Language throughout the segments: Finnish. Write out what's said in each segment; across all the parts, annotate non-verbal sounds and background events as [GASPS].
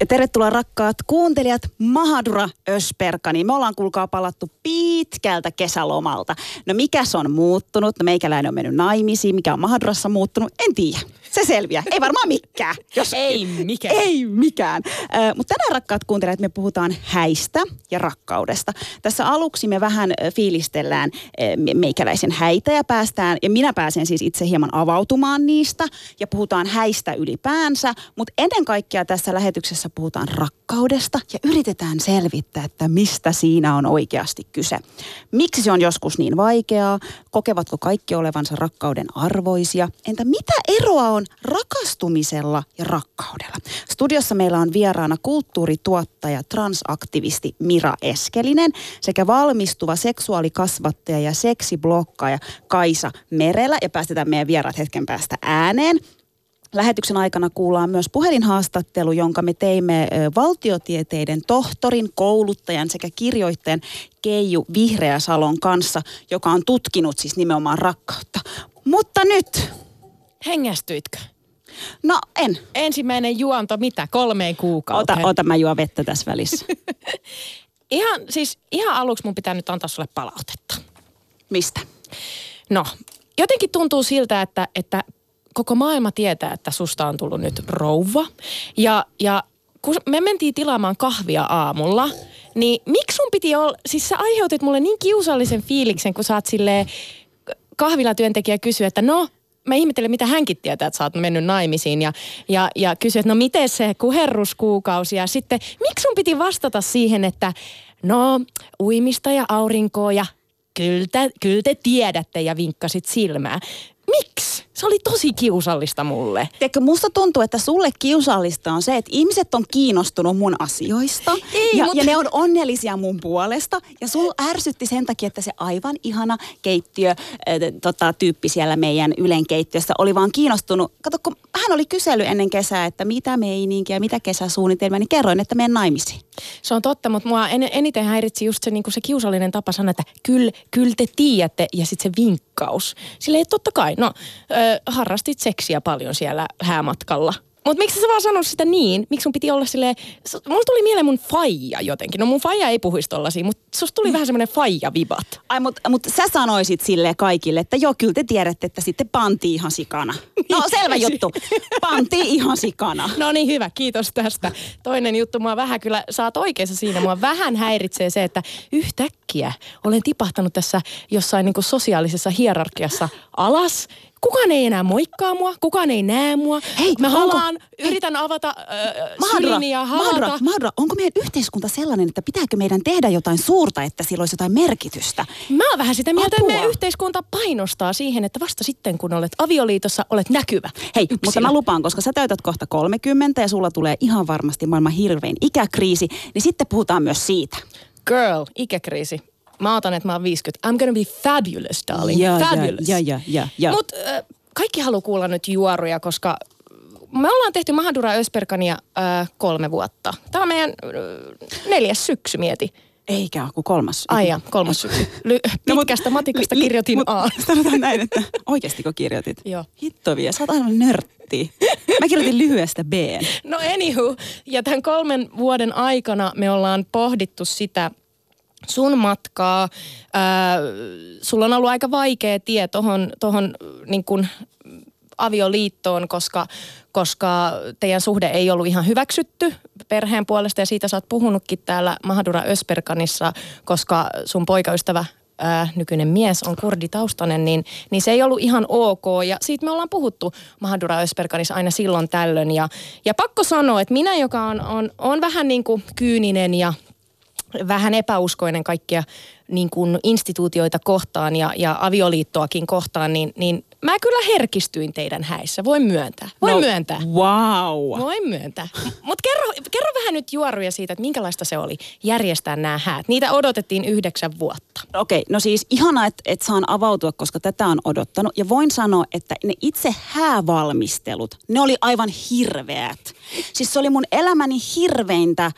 Ja tervetuloa rakkaat kuuntelijat Mahadura Ösperkani. Me ollaan kuulkaa palattu pitkältä kesälomalta. No mikä on muuttunut? No meikäläinen on mennyt naimisiin. Mikä on Mahadurassa muuttunut? En tiedä. Se selviää. Ei varmaan mikään. [LAUGHS] Jos... Ei mikään. Ei mikään. Äh, Mutta tänään rakkaat kuuntelijat me puhutaan häistä ja rakkaudesta. Tässä aluksi me vähän fiilistellään äh, meikäläisen häitä ja päästään, ja minä pääsen siis itse hieman avautumaan niistä ja puhutaan häistä ylipäänsä. Mutta ennen kaikkea tässä lähetyksessä puhutaan rakkaudesta ja yritetään selvittää, että mistä siinä on oikeasti kyse. Miksi se on joskus niin vaikeaa? Kokevatko kaikki olevansa rakkauden arvoisia? Entä mitä eroa on rakastumisella ja rakkaudella? Studiossa meillä on vieraana kulttuurituottaja, transaktivisti Mira Eskelinen sekä valmistuva seksuaalikasvattaja ja seksiblokkaaja Kaisa Merelä. Ja päästetään meidän vieraat hetken päästä ääneen. Lähetyksen aikana kuullaan myös puhelinhaastattelu, jonka me teimme valtiotieteiden tohtorin, kouluttajan sekä kirjoittajan Keiju Vihreäsalon kanssa, joka on tutkinut siis nimenomaan rakkautta. Mutta nyt... Hengästyitkö? No en. Ensimmäinen juonto mitä? Kolmeen kuukauteen? Ota, ota mä juon vettä tässä välissä. [LAUGHS] ihan, siis ihan aluksi mun pitää nyt antaa sulle palautetta. Mistä? No, jotenkin tuntuu siltä, että, että koko maailma tietää, että susta on tullut nyt rouva. Ja, ja kun me mentiin tilaamaan kahvia aamulla, niin miksi sun piti olla, siis sä aiheutit mulle niin kiusallisen fiiliksen, kun sä oot silleen kahvilatyöntekijä kysyä, että no, mä ihmettelen, mitä hänkin tietää, että sä oot mennyt naimisiin ja, ja, ja kysyi, että no miten se kuherruskuukausi ja sitten miksi sun piti vastata siihen, että no uimista ja aurinkoa ja kyllä te, kyllä te tiedätte ja vinkkasit silmää. Miksi? Se oli tosi kiusallista mulle. Tiedätkö, musta tuntuu, että sulle kiusallista on se, että ihmiset on kiinnostunut mun asioista. Ei, ja, mutta... ja ne on onnellisia mun puolesta. Ja sul ärsytti sen takia, että se aivan ihana keittiö, äh, tota, tyyppi siellä meidän Ylen keittiössä oli vaan kiinnostunut. Kato, kun hän oli kysely ennen kesää, että mitä meininkiä, mitä kesäsuunnitelmia, niin kerroin, että menen naimisiin. Se on totta, mutta mua en, eniten häiritsi just se, niin se kiusallinen tapa sanoa, että kyllä, kyllä te tiedätte ja sitten se vinkkaus. Sille totta kai, no ö, harrastit seksiä paljon siellä häämatkalla. Mutta miksi sä vaan sanonut sitä niin? Miksi sun piti olla silleen... Mulla tuli mieleen mun faija jotenkin. No mun faija ei puhuisi tollasia, mutta susta tuli mm. vähän semmoinen faija-vibat. Ai, mutta mut sä sanoisit sille kaikille, että joo, kyllä te tiedätte, että sitten panti ihan sikana. No selvä juttu. Panti ihan sikana. No niin, hyvä. Kiitos tästä. Toinen juttu, mua vähän kyllä, saat oikeassa siinä. Mua vähän häiritsee se, että yhtäkkiä olen tipahtanut tässä jossain niin sosiaalisessa hierarkiassa alas kukaan ei enää moikkaa mua, kukaan ei näe mua. Hei, mä onko, halaan, hei, yritän avata äh, ja halata. Mahadra, onko meidän yhteiskunta sellainen, että pitääkö meidän tehdä jotain suurta, että sillä olisi jotain merkitystä? Mä oon vähän sitä mieltä, Apua. että meidän yhteiskunta painostaa siihen, että vasta sitten kun olet avioliitossa, olet näkyvä. Hei, Yksilö. mutta mä lupaan, koska sä täytät kohta 30 ja sulla tulee ihan varmasti maailman hirvein ikäkriisi, niin sitten puhutaan myös siitä. Girl, ikäkriisi Mä otan, että mä oon 50. I'm gonna be fabulous, darling. Ja, fabulous. Ja, ja, ja, ja. Mut äh, kaikki haluaa kuulla nyt juoruja, koska me ollaan tehty Mahadura Ösperkania äh, kolme vuotta. Tämä on meidän äh, neljäs syksy, mieti. Eikä ole kuin kolmas. Ai ja, kolmas syksy. Ly- [LAUGHS] pitkästä no, matikasta kirjoitin mut, A. Sanotaan näin, että oikeastiko kirjoitit? Joo. Hitto vielä, sä oot aivan nörtti. Mä kirjoitin lyhyestä B. No anywho, ja tämän kolmen vuoden aikana me ollaan pohdittu sitä, sun matkaa. Ää, sulla on ollut aika vaikea tie tohon, tohon niin avioliittoon, koska, koska teidän suhde ei ollut ihan hyväksytty perheen puolesta ja siitä sä oot puhunutkin täällä Mahadura Ösperkanissa, koska sun poikaystävä ää, nykyinen mies on kurditaustainen, niin, niin se ei ollut ihan ok. Ja siitä me ollaan puhuttu Mahadura Ösperkanissa aina silloin tällöin. Ja, ja pakko sanoa, että minä, joka on, on, on vähän niin kuin kyyninen ja vähän epäuskoinen kaikkia niin kuin instituutioita kohtaan ja, ja avioliittoakin kohtaan, niin, niin mä kyllä herkistyin teidän häissä. Voin myöntää. Voin no, myöntää. Wow. Voin myöntää. Mutta kerro, kerro vähän nyt juoruja siitä, että minkälaista se oli järjestää nämä häät. Niitä odotettiin yhdeksän vuotta. Okei, okay, no siis ihana, että et saan avautua, koska tätä on odottanut. Ja voin sanoa, että ne itse häävalmistelut, ne oli aivan hirveät. Siis se oli mun elämäni hirveintä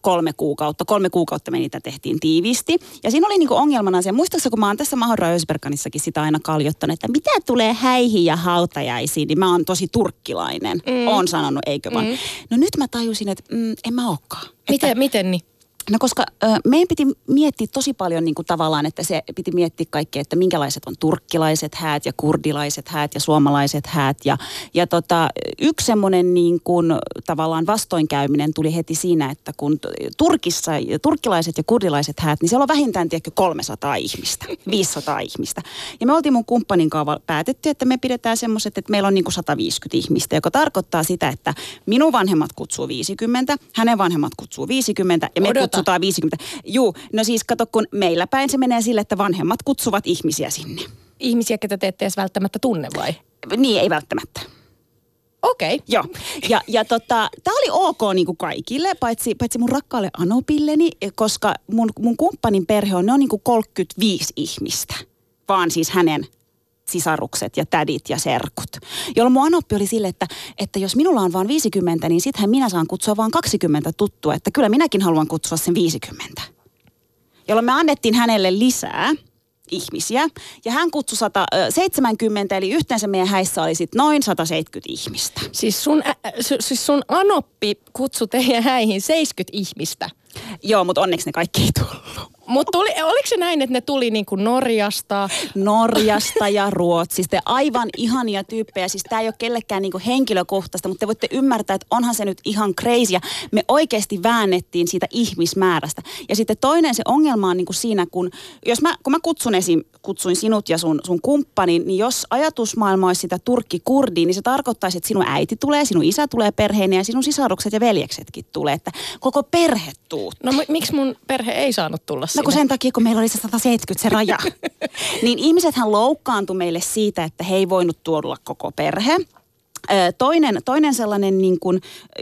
kolme kuukautta. Kolme kuukautta me niitä tehtiin tiivisti. Ja siinä oli niinku ongelmana se, muistaakseni kun mä oon tässä Mahora Ösberkanissakin sitä aina kaljottanut, että mitä tulee häihin ja hautajaisiin, niin mä oon tosi turkkilainen. Mm. Oon sanonut, eikö vaan. Mm. No nyt mä tajusin, että mm, en mä olekaan. Miten, että, miten niin? No koska ö, meidän piti miettiä tosi paljon niin kuin tavallaan, että se piti miettiä kaikkea, että minkälaiset on turkkilaiset häät ja kurdilaiset häät ja suomalaiset häät. Ja, ja tota, yksi semmoinen niin kuin, tavallaan vastoinkäyminen tuli heti siinä, että kun Turkissa turkkilaiset ja kurdilaiset häät, niin siellä on vähintään tiedätkö 300 ihmistä, [LAUGHS] 500 ihmistä. Ja me oltiin mun kumppanin kanssa päätetty, että me pidetään semmoiset, että meillä on niin kuin 150 ihmistä, joka tarkoittaa sitä, että minun vanhemmat kutsuu 50, hänen vanhemmat kutsuu 50 ja me Odot 250. Juu, no siis kato, kun meillä päin se menee sille, että vanhemmat kutsuvat ihmisiä sinne. Ihmisiä, ketä te ette edes välttämättä tunne vai? Niin, ei välttämättä. Okei. Okay. Joo. Ja, ja tota, tämä oli ok niin kuin kaikille, paitsi, paitsi mun rakkaalle Anopilleni, koska mun, mun kumppanin perhe on, ne on niin kuin 35 ihmistä. Vaan siis hänen sisarukset ja tädit ja serkut. Jolloin mun anoppi oli sille, että, että jos minulla on vain 50, niin sittenhän minä saan kutsua vain 20 tuttua. Että kyllä minäkin haluan kutsua sen 50. Jolloin me annettiin hänelle lisää ihmisiä. Ja hän kutsui 170, eli yhteensä meidän häissä oli sit noin 170 ihmistä. Siis sun, ä, siis sun anoppi kutsui teidän häihin 70 ihmistä. Joo, mutta onneksi ne kaikki ei tullut. Mutta oliko se näin, että ne tuli niinku Norjasta? Norjasta ja Ruotsista. Aivan ihania tyyppejä. Siis tämä ei ole kellekään niinku henkilökohtaista, mutta te voitte ymmärtää, että onhan se nyt ihan crazy. Me oikeasti väännettiin siitä ihmismäärästä. Ja sitten toinen se ongelma on niinku siinä, kun, jos mä, kun mä kutsun esim, kutsuin sinut ja sun, sun kumppanin, niin jos ajatusmaailma olisi sitä turkki-kurdiin, niin se tarkoittaisi, että sinun äiti tulee, sinun isä tulee perheenä ja sinun sisarukset ja veljeksetkin tulee. Että koko perhe tuu. No m- miksi mun perhe ei saanut tulla No kun sen takia, kun meillä oli se 170 se raja. [LAUGHS] niin ihmisethän loukkaantui meille siitä, että he ei voinut tuodulla koko perhe. Toinen, toinen sellainen, niin kuin,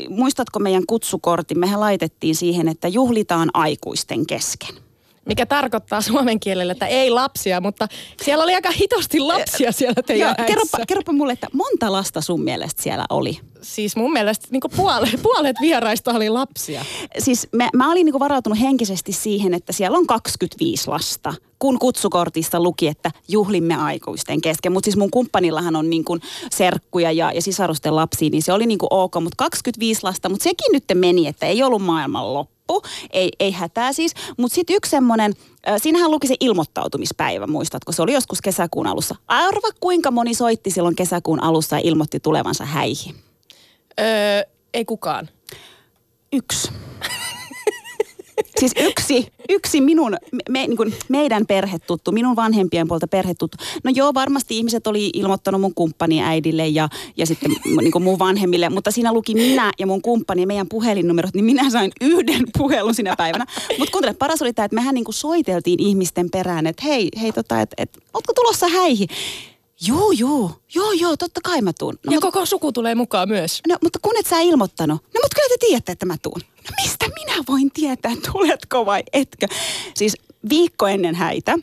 muistatko meidän kutsukortin, mehän laitettiin siihen, että juhlitaan aikuisten kesken mikä tarkoittaa suomen kielellä, että ei lapsia, mutta siellä oli aika hitosti lapsia siellä teidän Joo, kerropa, kerropa mulle, että monta lasta sun mielestä siellä oli? Siis mun mielestä niin puolet, [LAUGHS] puolet vieraista oli lapsia. Siis mä, mä olin niin varautunut henkisesti siihen, että siellä on 25 lasta, kun kutsukortista luki, että juhlimme aikuisten kesken. Mutta siis mun kumppanillahan on niin kuin serkkuja ja, ja sisarusten lapsia, niin se oli niin kuin ok, mutta 25 lasta, mutta sekin nyt meni, että ei ollut maailman loppu loppu, ei, ei hätää siis. Mutta sitten yksi semmoinen, siinähän luki se ilmoittautumispäivä, muistatko? Se oli joskus kesäkuun alussa. Arva kuinka moni soitti silloin kesäkuun alussa ja ilmoitti tulevansa häihin? Öö, ei kukaan. Yksi. [LAUGHS] Siis yksi, yksi minun, me, niin kuin meidän perhetuttu, minun vanhempien puolta perhetuttu. No joo, varmasti ihmiset oli ilmoittanut mun kumppani äidille ja, ja sitten niin kuin mun vanhemmille, mutta siinä luki minä ja mun kumppani ja meidän puhelinnumerot, niin minä sain yhden puhelun sinä päivänä. Mutta kuuntele, paras oli tämä, että mehän niin kuin soiteltiin ihmisten perään, että hei, hei tota, että et, ootko tulossa häihin? Joo, joo, joo, joo, totta kai mä tuun. No, ja mutta, koko suku tulee mukaan myös. No, mutta kun et sä ilmoittanut. No, mutta kyllä te tiedätte, että mä tuun. No, mistä minä voin tietää, [LAUGHS] tuletko vai etkö? Siis viikko ennen häitä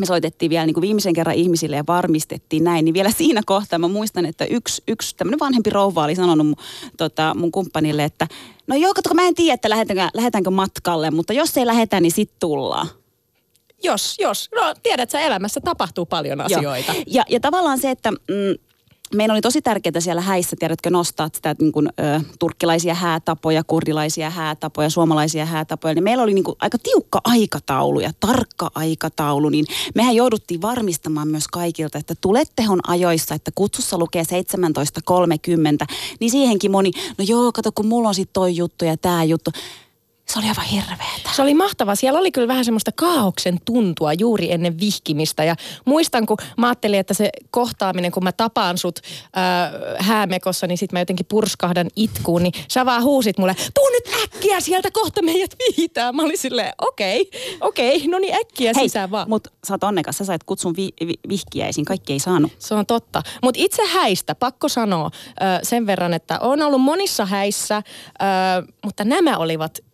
me soitettiin vielä niin kuin viimeisen kerran ihmisille ja varmistettiin näin, niin vielä siinä kohtaa mä muistan, että yksi, yksi tämmöinen vanhempi rouva oli sanonut mun, tota, mun kumppanille, että no joo, katso, mä en tiedä, että lähdetäänkö, lähdetäänkö matkalle, mutta jos ei lähetä, niin sit tullaan. Jos, jos. No tiedät, että elämässä tapahtuu paljon asioita. Ja, ja tavallaan se, että... Mm, meillä oli tosi tärkeää siellä häissä, tiedätkö, nostaa sitä niin kuin, ö, turkkilaisia häätapoja, kurdilaisia häätapoja, suomalaisia häätapoja. Niin meillä oli niin kuin, aika tiukka aikataulu ja tarkka aikataulu, niin mehän jouduttiin varmistamaan myös kaikilta, että tulettehan ajoissa, että kutsussa lukee 17.30, niin siihenkin moni, no joo, kato kun mulla on sitten toi juttu ja tämä juttu. Se oli aivan hirveetä. Se oli mahtava. Siellä oli kyllä vähän semmoista kaauksen tuntua juuri ennen vihkimistä. Ja muistan, kun mä ajattelin, että se kohtaaminen, kun mä tapaan sut äh, häämekossa, niin sit mä jotenkin purskahdan itkuun. Niin sä vaan huusit mulle, tuu nyt äkkiä sieltä, kohta meidät vihitään. Mä olin silleen, okei, okay, okei, okay, no niin äkkiä Hei, sisään vaan. Mutta sä oot onnekas, sä sait kutsun vi- vi- vihkiäisiin, kaikki ei saanut. Se on totta. Mutta itse häistä, pakko sanoa äh, sen verran, että on ollut monissa häissä, äh, mutta nämä olivat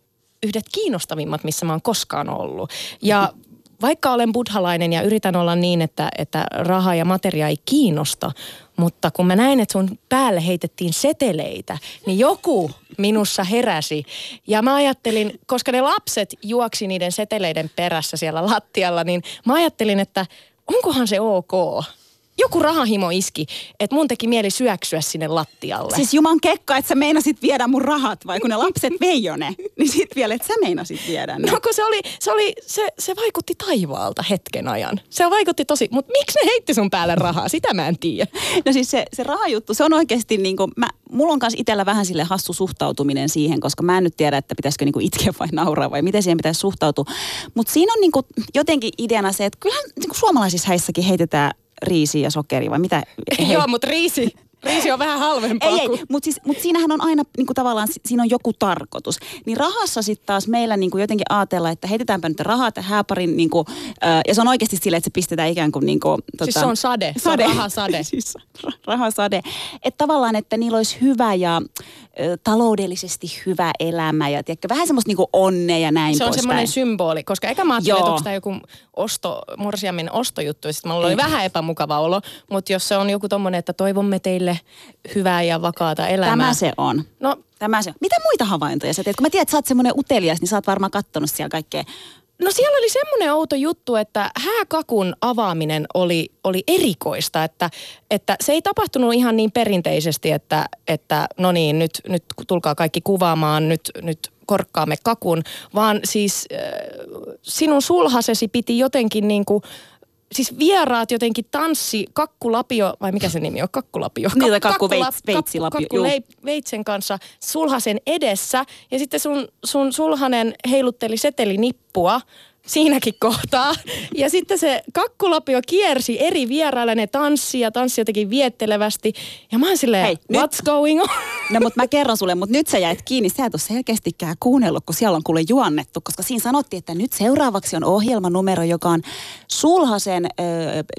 yhdet kiinnostavimmat, missä mä oon koskaan ollut. Ja vaikka olen buddhalainen ja yritän olla niin, että, että raha ja materia ei kiinnosta, mutta kun mä näin, että sun päälle heitettiin seteleitä, niin joku minussa heräsi. Ja mä ajattelin, koska ne lapset juoksi niiden seteleiden perässä siellä lattialla, niin mä ajattelin, että onkohan se ok? Joku rahahimo iski, että mun teki mieli syöksyä sinne lattialle. Siis juman kekka, että sä meinasit viedä mun rahat, vai kun ne lapset vei jo ne, niin sit vielä, että sä meinasit viedä ne. No kun se oli, se, oli, se, se vaikutti taivaalta hetken ajan. Se vaikutti tosi, mutta miksi ne heitti sun päälle rahaa? Sitä mä en tiedä. No siis se, se rahajuttu, se on oikeasti niin kuin, mä, mulla on kanssa itsellä vähän sille hassu suhtautuminen siihen, koska mä en nyt tiedä, että pitäisikö niin kuin itkeä vai nauraa vai miten siihen pitäisi suhtautua. Mutta siinä on niin kuin jotenkin ideana se, että kyllähän niin kuin suomalaisissa häissäkin heitetään riisi ja sokeri vai mitä? [LAUGHS] Joo, mutta riisi, Riisi on vähän halvempaa. Ei, ei mutta siis, mut siinähän on aina niin kuin tavallaan, siinä on joku tarkoitus. Niin rahassa sitten taas meillä niin kuin jotenkin ajatella, että heitetäänpä nyt rahat hääparin, niin kuin, äh, ja se on oikeasti silleen, että se pistetään ikään kuin... Niin kuin tota, siis se on sade, sade. se on rahasade. [LAUGHS] siis rahasade. Että tavallaan, että niillä olisi hyvä ja taloudellisesti hyvä elämä ja tiedätkö, vähän semmoista niinku onnea ja näin Se on semmoinen symboli, koska eikä mä ajattelin, että onko tämä joku osto, morsiamin ostojuttu. Sitten mulla oli vähän epämukava olo, mutta jos se on joku tommonen, että toivomme teille hyvää ja vakaata elämää. Tämä se on. No, Tämä se on. Mitä muita havaintoja sä teet? Kun mä tiedän, että sä oot semmoinen utelias, niin sä oot varmaan kattonut siellä kaikkea No siellä oli semmoinen outo juttu, että hääkakun avaaminen oli, oli erikoista, että, että se ei tapahtunut ihan niin perinteisesti, että, että no niin, nyt, nyt tulkaa kaikki kuvaamaan, nyt, nyt korkkaamme kakun, vaan siis äh, sinun sulhasesi piti jotenkin niin kuin siis vieraat jotenkin tanssi kakkulapio, vai mikä se nimi on, kakkulapio? Ka- Niitä kakku, veits, veitsilapio. Kakku, kakku veitsen kanssa sulhasen edessä ja sitten sun, sun sulhanen heilutteli setelinippua siinäkin kohtaa. Ja sitten se kakkulapio kiersi eri vieraille, ne tanssi ja tanssi jotenkin viettelevästi. Ja mä oon silleen, Hei, what's nyt... going on? No mutta mä kerron sulle, mutta nyt sä jäit kiinni. Sä et ole selkeästikään kuunnellut, kun siellä on kuule juonnettu. Koska siinä sanottiin, että nyt seuraavaksi on ohjelmanumero, joka on sulhasen äh,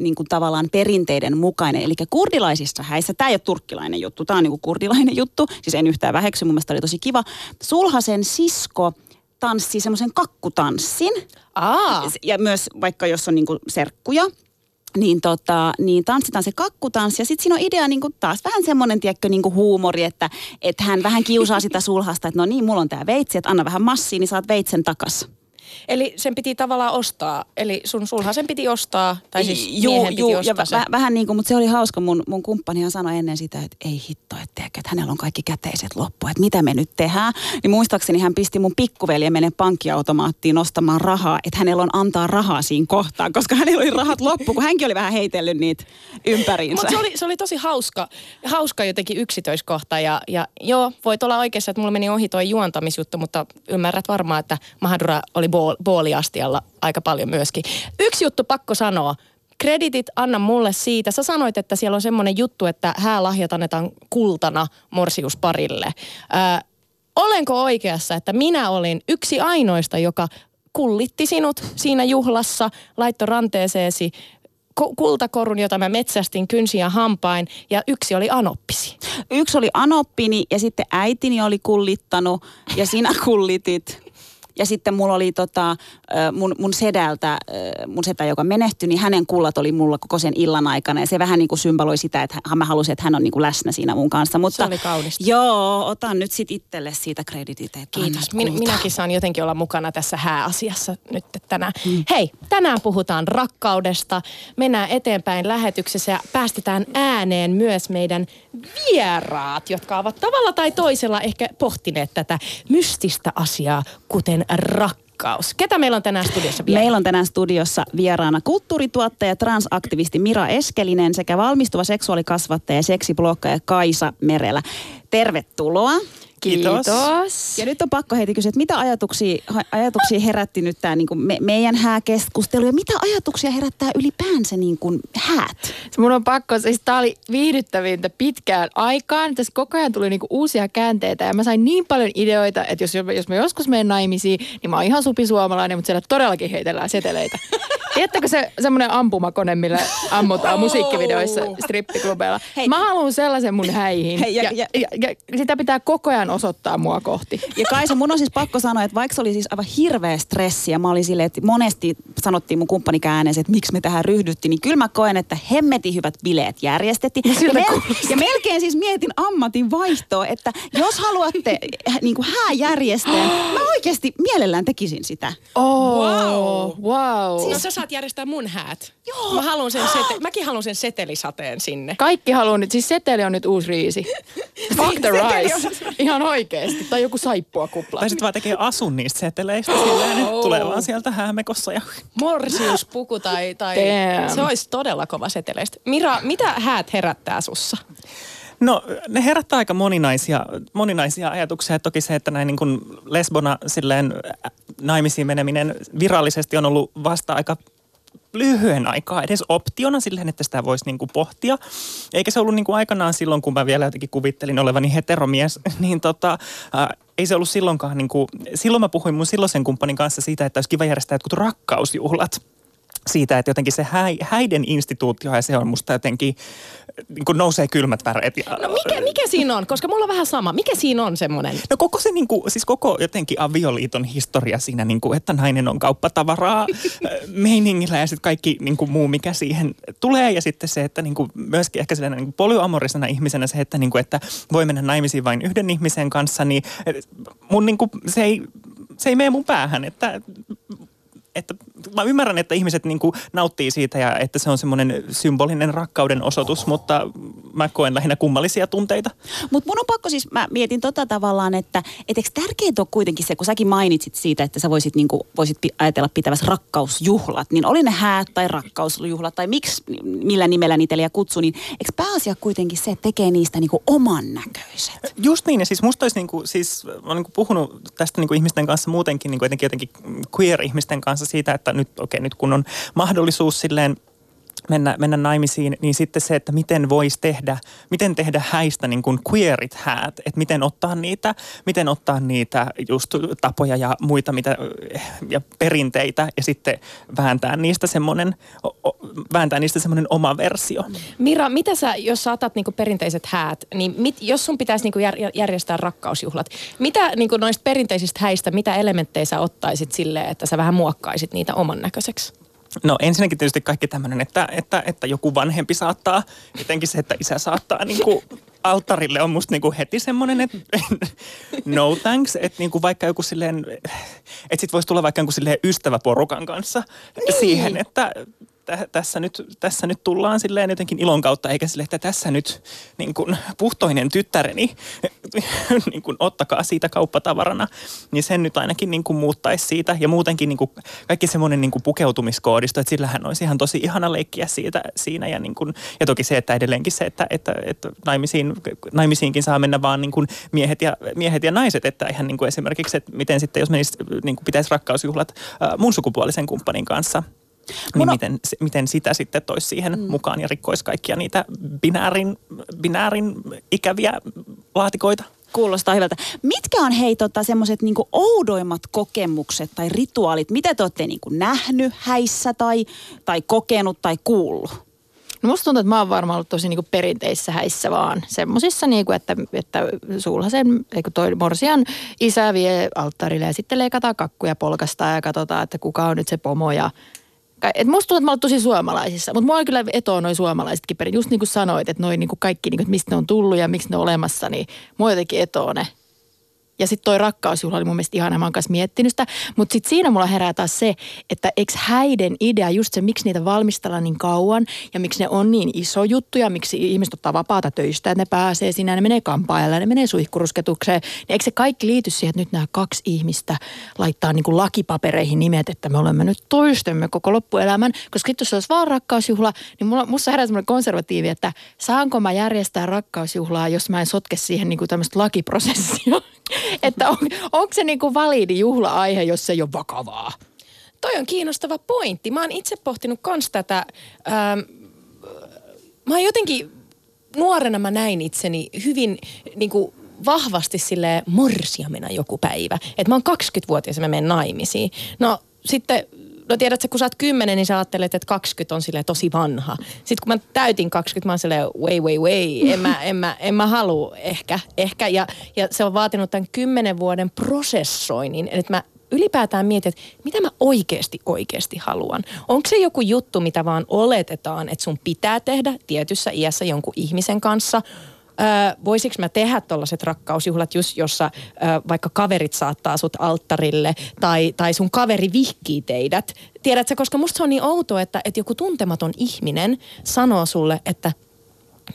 niin kuin tavallaan perinteiden mukainen. Eli kurdilaisissa häissä, tämä ei ole turkkilainen juttu, tämä on niin kuin kurdilainen juttu. Siis en yhtään väheksy, mun mielestä oli tosi kiva. Sulhasen sisko tanssii semmoisen kakkutanssin. Aa. Ja myös vaikka jos on niinku serkkuja, niin, tota, niin tanssitaan se kakkutanssi. Ja sitten siinä on idea niin kuin taas vähän semmoinen, tiedätkö, niin huumori, että, että hän vähän kiusaa sitä sulhasta, että no niin, mulla on tämä veitsi, että anna vähän massia, niin saat veitsen takas. Eli sen piti tavallaan ostaa, eli sun sen piti ostaa, tai siis juu, miehen juu, piti ostaa ja se. Väh, vähän niin kuin, mutta se oli hauska, mun, mun kumppanihan sanoi ennen sitä, että ei hitto, että, tiedätkö, että hänellä on kaikki käteiset loppu, että mitä me nyt tehdään. Niin muistaakseni hän pisti mun pikkuveljen menen pankkiautomaattiin nostamaan rahaa, että hänellä on antaa rahaa siinä kohtaan, koska hänellä oli rahat loppu, kun hänkin oli vähän heitellyt niitä ympäriinsä. Mutta se oli, se oli tosi hauska, hauska jotenkin yksityiskohta ja, ja joo, voit olla oikeassa, että mulla meni ohi toi juontamisjuttu, mutta ymmärrät varmaan, että Mahadura oli booliastialla aika paljon myöskin. Yksi juttu pakko sanoa. Kreditit anna mulle siitä. Sä sanoit, että siellä on semmoinen juttu, että häälahjat annetaan kultana morsiusparille. Ö, olenko oikeassa, että minä olin yksi ainoista, joka kullitti sinut siinä juhlassa, laitto ranteeseesi kultakorun, jota mä metsästin kynsin ja hampain, ja yksi oli anoppisi. Yksi oli anoppini ja sitten äitini oli kullittanut ja sinä [LAUGHS] kullitit. Ja sitten mulla oli tota, mun, mun sedältä, mun setä, joka menehtyi, niin hänen kullat oli mulla koko sen illan aikana. Ja se vähän niin kuin symboloi sitä, että mä halusin, että hän on niin kuin läsnä siinä mun kanssa. Mutta, se oli kaunista. Joo, otan nyt sit itselle siitä kreditit. Kiitos. Min, minäkin saan jotenkin olla mukana tässä hääasiassa nyt tänään. Hmm. Hei, tänään puhutaan rakkaudesta. Mennään eteenpäin lähetyksessä ja päästetään ääneen myös meidän vieraat, jotka ovat tavalla tai toisella ehkä pohtineet tätä mystistä asiaa, kuten rakkaus. Ketä meillä on tänään studiossa vieraana? Meillä on tänään studiossa vieraana kulttuurituottaja, transaktivisti Mira Eskelinen sekä valmistuva seksuaalikasvattaja ja seksiblokkaja Kaisa Merelä. Tervetuloa. Kiitos. Kiitos. Ja nyt on pakko heti kysyä, että mitä ajatuksia, ajatuksia herätti nyt tämä niin me, meidän hääkeskustelu ja mitä ajatuksia herättää ylipäänsä niin kuin häät? Mun on pakko, siis tämä oli viihdyttävintä pitkään aikaan. Tässä koko ajan tuli niin kuin uusia käänteitä ja mä sain niin paljon ideoita, että jos, jos mä joskus menen naimisiin, niin mä oon ihan supisuomalainen, mutta siellä todellakin heitellään seteleitä. [LAUGHS] Tiedättekö se semmoinen ampumakone, millä ammutaan musiikkivideoissa strippiklubeilla? Hei. Mä haluan sellaisen mun häihin. Hei, ja- ja, ja- ja, ja, ja, sitä pitää koko ajan osoittaa mua kohti. Ja Kaisa, mun on siis pakko sanoa, että vaikka se oli siis aivan hirveä stressi ja mä olin silleen, että monesti sanottiin mun kumppanikään ääneen, että miksi me tähän ryhdyttiin, niin kyllä mä koen, että hemmetin hyvät bileet järjestettiin. Ja, siltä mel- ja melkein siis mietin ammatin vaihtoa, että jos haluatte äh, niin kuin hääjärjesteen, mä oikeasti mielellään tekisin sitä. Oh, Wow. wow. No sä saat järjestää mun häät. Joo. Mä haluan sen sete- mäkin haluan sen setelisateen sinne. Kaikki haluaa nyt, siis seteli on nyt uusi riisi. [LAUGHS] Fuck the rice. Ihan oikeesti. Tai joku saippua kupla. Tai sitten vaan tekee asun niistä seteleistä silleen, että tulee vaan sieltä häämekossa ja Morsiuspuku tai, tai Damn. se olisi todella kova seteleistä. Mira, mitä häät herättää sussa? No ne herättää aika moninaisia, moninaisia ajatuksia. Toki se, että näin niin kuin lesbona silleen naimisiin meneminen virallisesti on ollut vasta aika lyhyen aikaa edes optiona silleen, että sitä voisi niin kuin pohtia. Eikä se ollut niin kuin aikanaan silloin, kun mä vielä jotenkin kuvittelin olevani heteromies, [LAUGHS] niin tota, ää, ei se ollut silloinkaan, niin kuin, silloin mä puhuin mun silloisen kumppanin kanssa siitä, että olisi kiva järjestää jotkut rakkausjuhlat siitä, että jotenkin se häi, häiden instituutio ja se on musta jotenkin, niin kuin nousee kylmät väreet. Ja, No mikä, mikä siinä on? Koska mulla on vähän sama. Mikä siinä on semmoinen? No koko se niin kuin, siis koko jotenkin avioliiton historia siinä, niin kuin, että nainen on kauppatavaraa [LAUGHS] meiningillä ja sitten kaikki niin kuin, muu, mikä siihen tulee. Ja sitten se, että niin kuin, myöskin ehkä sellainen niin polyamorisena ihmisenä se, että, niin kuin, että voi mennä naimisiin vain yhden ihmisen kanssa, niin mun niin kuin, se ei, se ei mene mun päähän, että että mä ymmärrän, että ihmiset niin nauttii siitä ja että se on semmoinen symbolinen rakkauden osoitus, mutta mä koen lähinnä kummallisia tunteita. Mutta mun on pakko siis, mä mietin tota tavallaan, että et eikö tärkeintä ole kuitenkin se, kun säkin mainitsit siitä, että sä voisit, niinku, voisit ajatella pitävässä rakkausjuhlat, niin oli ne häät tai rakkausjuhlat tai miksi, millä nimellä niitä liian kutsu, niin eikö pääasia kuitenkin se, että tekee niistä niinku oman näköiset? Just niin, ja siis musta olisi niinku, siis, mä oon niinku puhunut tästä niinku ihmisten kanssa muutenkin, niinku jotenkin, jotenkin queer-ihmisten kanssa siitä, että nyt, okei, okay, nyt kun on mahdollisuus silleen mennä, mennä naimisiin, niin sitten se, että miten voisi tehdä, miten tehdä häistä niin kuin queerit häät, että miten ottaa niitä, miten ottaa niitä just tapoja ja muita mitä, ja perinteitä ja sitten vääntää niistä semmoinen, vääntää niistä semmoinen oma versio. Mira, mitä sä, jos sä otat niinku perinteiset häät, niin mit, jos sun pitäisi niinku jär, järjestää rakkausjuhlat, mitä niinku noista perinteisistä häistä, mitä elementtejä sä ottaisit silleen, että sä vähän muokkaisit niitä oman näköiseksi? No ensinnäkin tietysti kaikki tämmöinen, että, että, että joku vanhempi saattaa, jotenkin se, että isä saattaa niin kuin alttarille on musta niin kuin heti semmoinen, että [LAUGHS] no thanks, että niin kuin vaikka joku silleen, että sit voisi tulla vaikka joku silleen ystäväporukan kanssa niin. siihen, että tä- tässä nyt, tässä nyt tullaan silleen jotenkin ilon kautta, eikä sille, että tässä nyt niin kuin puhtoinen tyttäreni, [LAUGHS] niin kuin ottakaa siitä kauppatavarana, niin sen nyt ainakin niin kuin muuttaisi siitä. Ja muutenkin niin kuin kaikki semmoinen niin kuin pukeutumiskoodisto, että sillähän olisi ihan tosi ihana leikkiä siitä, siinä. Ja, niin kuin, ja toki se, että edelleenkin se, että, että, että naimisiin, naimisiinkin saa mennä vaan niin kuin miehet, ja, miehet ja naiset, että ihan niin kuin esimerkiksi, että miten sitten, jos menisi, niin kuin pitäisi rakkausjuhlat äh, mun sukupuolisen kumppanin kanssa, niin Mun on- miten, miten sitä sitten toisi siihen mm. mukaan ja rikkoisi kaikkia niitä binäärin, binäärin ikäviä laatikoita? Kuulostaa hyvältä. Mitkä on hei tota, semmoiset niinku oudoimmat kokemukset tai rituaalit, mitä te olette niinku nähnyt häissä tai, tai kokenut tai kuullut? No musta tuntuu, että mä oon varmaan ollut tosi niinku perinteissä häissä vaan. Semmosissa, niinku, että, että sulhasen, eikö toi morsian isä vie alttarille ja sitten leikataan kakkuja polkastaan ja katsotaan, että kuka on nyt se pomo ja Et musta tuntuu, että mä oon tosi suomalaisissa, mutta mua on kyllä etoa noin suomalaisetkin perin. Just niin kuin sanoit, että noin niin kaikki, niin kuin, että mistä ne on tullut ja miksi ne on olemassa, niin mua jotenkin etoo ne. Ja sitten toi rakkausjuhla oli mun mielestä ihana, mä oon kanssa miettinyt sitä. Mutta sitten siinä mulla herää taas se, että eikö häiden idea just se, miksi niitä valmistellaan niin kauan ja miksi ne on niin iso juttu ja miksi ihmiset ottaa vapaata töistä, että ne pääsee sinne ne menee kampaajalle ja ne menee suihkurusketukseen. Niin eikö se kaikki liity siihen, että nyt nämä kaksi ihmistä laittaa niin kuin lakipapereihin nimet, että me olemme nyt toistemme koko loppuelämän. Koska sitten jos se olisi vaan rakkausjuhla, niin mulla, musta herää semmoinen konservatiivi, että saanko mä järjestää rakkausjuhlaa, jos mä en sotke siihen niin kuin tämmöistä lakiprosessia. Että on, onko se niin kuin validi juhla-aihe, jos se ei ole vakavaa? Toi on kiinnostava pointti. Mä oon itse pohtinut kans tätä. Ähm, mä oon jotenkin, nuorena mä näin itseni hyvin niin kuin vahvasti sille morsiamena joku päivä. Että mä oon 20-vuotias ja mä menen naimisiin. No sitten no tiedätkö, kun sä oot kymmenen, niin sä ajattelet, että 20 on sille tosi vanha. Sitten kun mä täytin 20, mä oon silleen, way, way, way, en mä, en mä, en mä halua ehkä, ehkä. Ja, ja se on vaatinut tämän kymmenen vuoden prosessoinnin, että mä ylipäätään mietin, että mitä mä oikeasti oikeasti haluan. Onko se joku juttu, mitä vaan oletetaan, että sun pitää tehdä tietyssä iässä jonkun ihmisen kanssa – Öö, voisiko mä tehdä tuollaiset rakkausjuhlat, just jossa öö, vaikka kaverit saattaa sut alttarille tai, tai sun kaveri vihkii teidät. Tiedätkö, koska musta se on niin outoa, että, että joku tuntematon ihminen sanoo sulle, että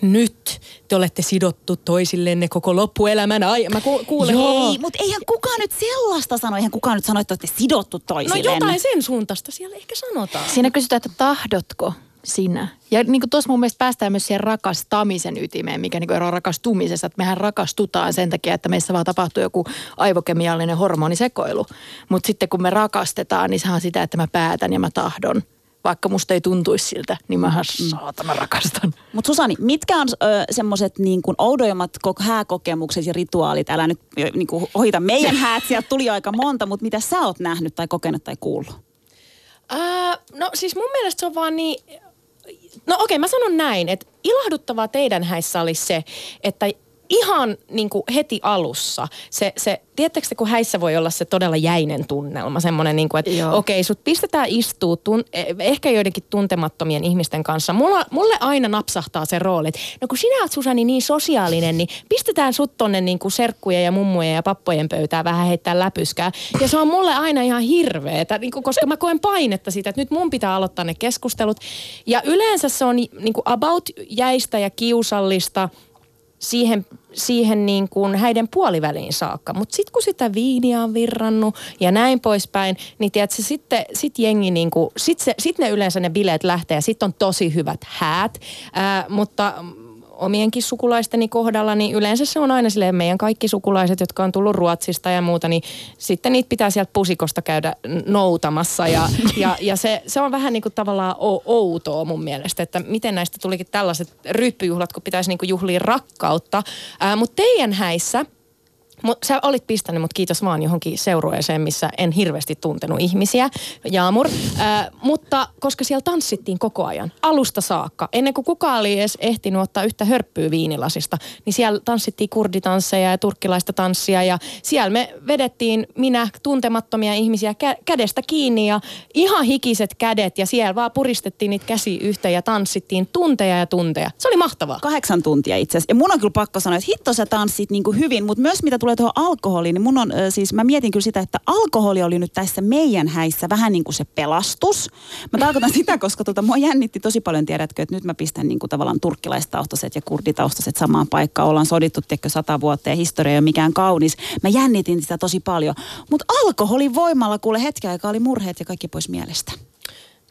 nyt te olette sidottu toisillenne koko loppuelämän ajan. Mä ku- kuulen. Ei, mutta eihän kukaan nyt sellaista sano. Eihän kukaan nyt sano, että olette sidottu toisillenne. No jotain sen suuntaista siellä ehkä sanotaan. Siinä kysytään, että tahdotko sinä. Ja niin kuin tuossa mun mielestä päästään myös siihen rakastamisen ytimeen, mikä niin kuin eroaa rakastumisessa. Että mehän rakastutaan sen takia, että meissä vaan tapahtuu joku aivokemiallinen hormonisekoilu. Mutta sitten kun me rakastetaan, niin se on sitä, että mä päätän ja mä tahdon. Vaikka musta ei tuntuisi siltä, niin mähän mm. saatana rakastan. Mutta Susani, mitkä on semmoiset niin oudoimmat hääkokemukset ja rituaalit? Älä nyt niin kuin, ohita meidän häät, sieltä tuli aika monta, mutta mitä sä oot nähnyt tai kokenut tai kuullut? Ää, no siis mun mielestä se on vaan niin No okei, okay, mä sanon näin, että ilahduttavaa teidän häissä olisi se, että ihan niin kuin heti alussa se, se tiedättekö kun häissä voi olla se todella jäinen tunnelma, semmoinen niin kuin, että okei, okay, sut pistetään istuu tun, ehkä joidenkin tuntemattomien ihmisten kanssa. Mulla, mulle aina napsahtaa se rooli, että no kun sinä oot Susani niin sosiaalinen, niin pistetään sut tonne niin kuin serkkujen ja mummujen ja pappojen pöytään vähän heittää läpyskää. Ja se on mulle aina ihan hirveetä, niin kuin, koska mä koen painetta siitä, että nyt mun pitää aloittaa ne keskustelut. Ja yleensä se on niin kuin about jäistä ja kiusallista – siihen, siihen niin kuin häiden puoliväliin saakka. Mutta sitten kun sitä viiniä on virrannut ja näin poispäin, niin tiedätkö, sitten sit jengi niin kuin, sit, se, sit ne yleensä ne bileet lähtee ja sitten on tosi hyvät häät. Ää, mutta omienkin sukulaisteni kohdalla, niin yleensä se on aina silleen meidän kaikki sukulaiset, jotka on tullut Ruotsista ja muuta, niin sitten niitä pitää sieltä pusikosta käydä noutamassa. Ja, [LAUGHS] ja, ja se, se on vähän niin kuin tavallaan outoa mun mielestä, että miten näistä tulikin tällaiset ryppyjuhlat, kun pitäisi niin kuin juhlia rakkautta. Mutta teidän häissä – Mut sä olit pistänyt mut kiitos vaan johonkin seurueeseen, missä en hirveästi tuntenut ihmisiä, Jaamur. Äh, mutta koska siellä tanssittiin koko ajan, alusta saakka, ennen kuin kukaan oli edes ehtinyt ottaa yhtä hörppyä viinilasista, niin siellä tanssittiin kurditansseja ja turkkilaista tanssia ja siellä me vedettiin minä tuntemattomia ihmisiä kä- kädestä kiinni ja ihan hikiset kädet ja siellä vaan puristettiin niitä käsi yhteen ja tanssittiin tunteja ja tunteja. Se oli mahtavaa. Kahdeksan tuntia itse asiassa. Ja mun on kyllä pakko sanoa, että hitto sä tanssit niin kuin hyvin, mutta myös mitä tulee tuohon alkoholiin, niin mun on siis, mä mietin kyllä sitä, että alkoholi oli nyt tässä meidän häissä vähän niin kuin se pelastus. Mä tarkoitan sitä, koska tota, mua jännitti tosi paljon, tiedätkö, että nyt mä pistän niin kuin tavallaan turkkilaistaustaset ja kurditaustaset samaan paikkaan. Ollaan sodittu, tiedätkö, sata vuotta ja historia ei ole mikään kaunis. Mä jännitin sitä tosi paljon. Mutta alkoholin voimalla kuule hetken aikaa oli murheet ja kaikki pois mielestä.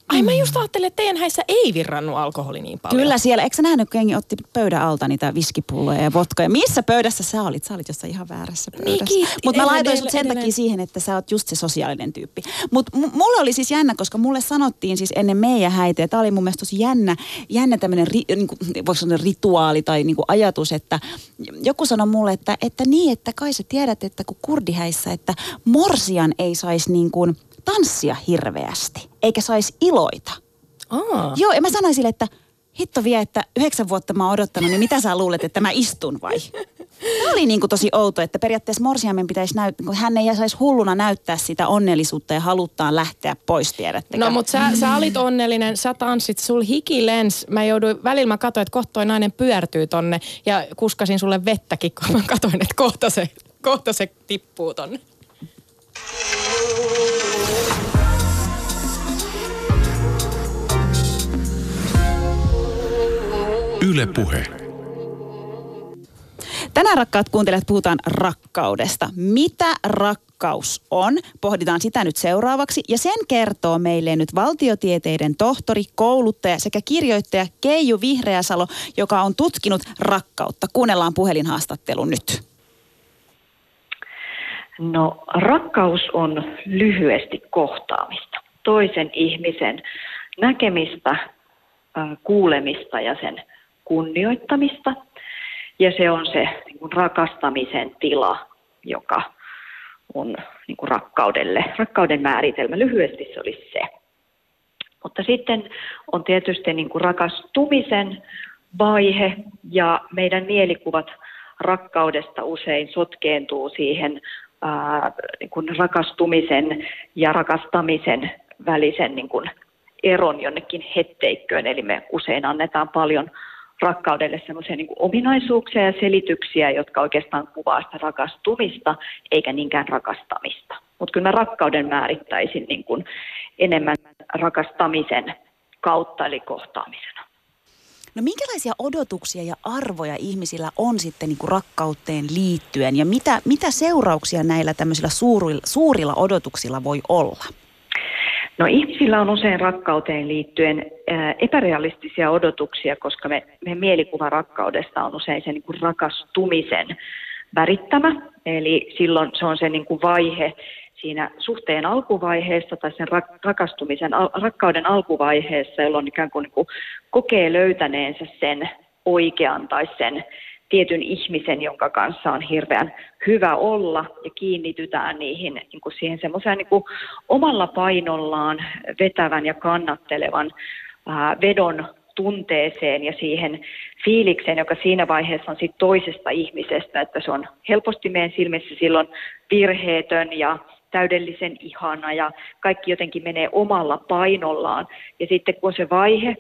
Ai mä just ajattelin, että teidän häissä ei virrannut alkoholi niin paljon. Kyllä siellä. Eikö sä nähnyt, kun jengi otti pöydän alta niitä viskipulloja ja vodkoja? Missä pöydässä sä olit? Sä olit jossain ihan väärässä pöydässä. Niin, Mutta mä laitoin sut sen edelleen. takia siihen, että sä oot just se sosiaalinen tyyppi. Mutta m- mulle oli siis jännä, koska mulle sanottiin siis ennen meidän häitä, tää oli mun mielestä tosi jännä, jännä tämmöinen, ri, niin voiko sanoa rituaali tai niin kuin ajatus, että joku sanoi mulle, että, että niin, että kai sä tiedät, että kun kurdihäissä, että morsian ei saisi niin kuin tanssia hirveästi, eikä saisi iloita. Aa. Joo, ja mä sanoin sille, että hitto vie, että yhdeksän vuotta mä oon odottanut, niin mitä sä luulet, että mä istun vai? Tämä oli niin kuin tosi outo, että periaatteessa morsiamen pitäisi näyttää, kun hän ei saisi hulluna näyttää sitä onnellisuutta ja haluttaan lähteä pois, tiedättekö? No mutta sä, sä olit onnellinen, sä tanssit, sul hiki lens. Mä jouduin, välillä mä katsoin, että kohta toi nainen pyörtyy tonne ja kuskasin sulle vettäkin, kun mä katsoin, että kohta se, kohta se tippuu tonne. Yle Puhe. Tänään rakkaat kuuntelijat puhutaan rakkaudesta. Mitä rakkaus on? Pohditaan sitä nyt seuraavaksi ja sen kertoo meille nyt valtiotieteiden tohtori, kouluttaja sekä kirjoittaja Keiju Vihreäsalo, joka on tutkinut rakkautta. Kuunnellaan puhelinhaastattelu nyt. No rakkaus on lyhyesti kohtaamista, toisen ihmisen näkemistä, kuulemista ja sen kunnioittamista. Ja se on se niin kuin rakastamisen tila, joka on niin kuin rakkaudelle, rakkauden määritelmä. Lyhyesti se olisi se. Mutta sitten on tietysti niin kuin rakastumisen vaihe ja meidän mielikuvat rakkaudesta usein sotkeentuu siihen ää, niin kuin rakastumisen ja rakastamisen välisen niin kuin eron jonnekin hetteikköön. Eli me usein annetaan paljon rakkaudelle semmoisia niin ominaisuuksia ja selityksiä, jotka oikeastaan kuvaa sitä rakastumista, eikä niinkään rakastamista. Mutta kyllä mä rakkauden määrittäisin niin kuin enemmän rakastamisen kautta, eli kohtaamisena. No minkälaisia odotuksia ja arvoja ihmisillä on sitten niin kuin rakkauteen liittyen ja mitä, mitä seurauksia näillä tämmöisillä suurilla, suurilla odotuksilla voi olla? No ihmisillä on usein rakkauteen liittyen ää, epärealistisia odotuksia, koska me, meidän mielikuva rakkaudesta on usein se niin kuin rakastumisen värittämä. Eli silloin se on se niin kuin vaihe siinä suhteen alkuvaiheessa tai sen rakastumisen, rakkauden alkuvaiheessa, jolloin ikään kuin, niin kuin kokee löytäneensä sen oikean tai sen tietyn ihmisen, jonka kanssa on hirveän hyvä olla ja kiinnitytään niihin niin kuin siihen semmoiseen niin omalla painollaan vetävän ja kannattelevan ää, vedon tunteeseen ja siihen fiilikseen, joka siinä vaiheessa on sit toisesta ihmisestä, että se on helposti meidän silmissä silloin virheetön ja täydellisen ihana ja kaikki jotenkin menee omalla painollaan. Ja sitten kun se vaihe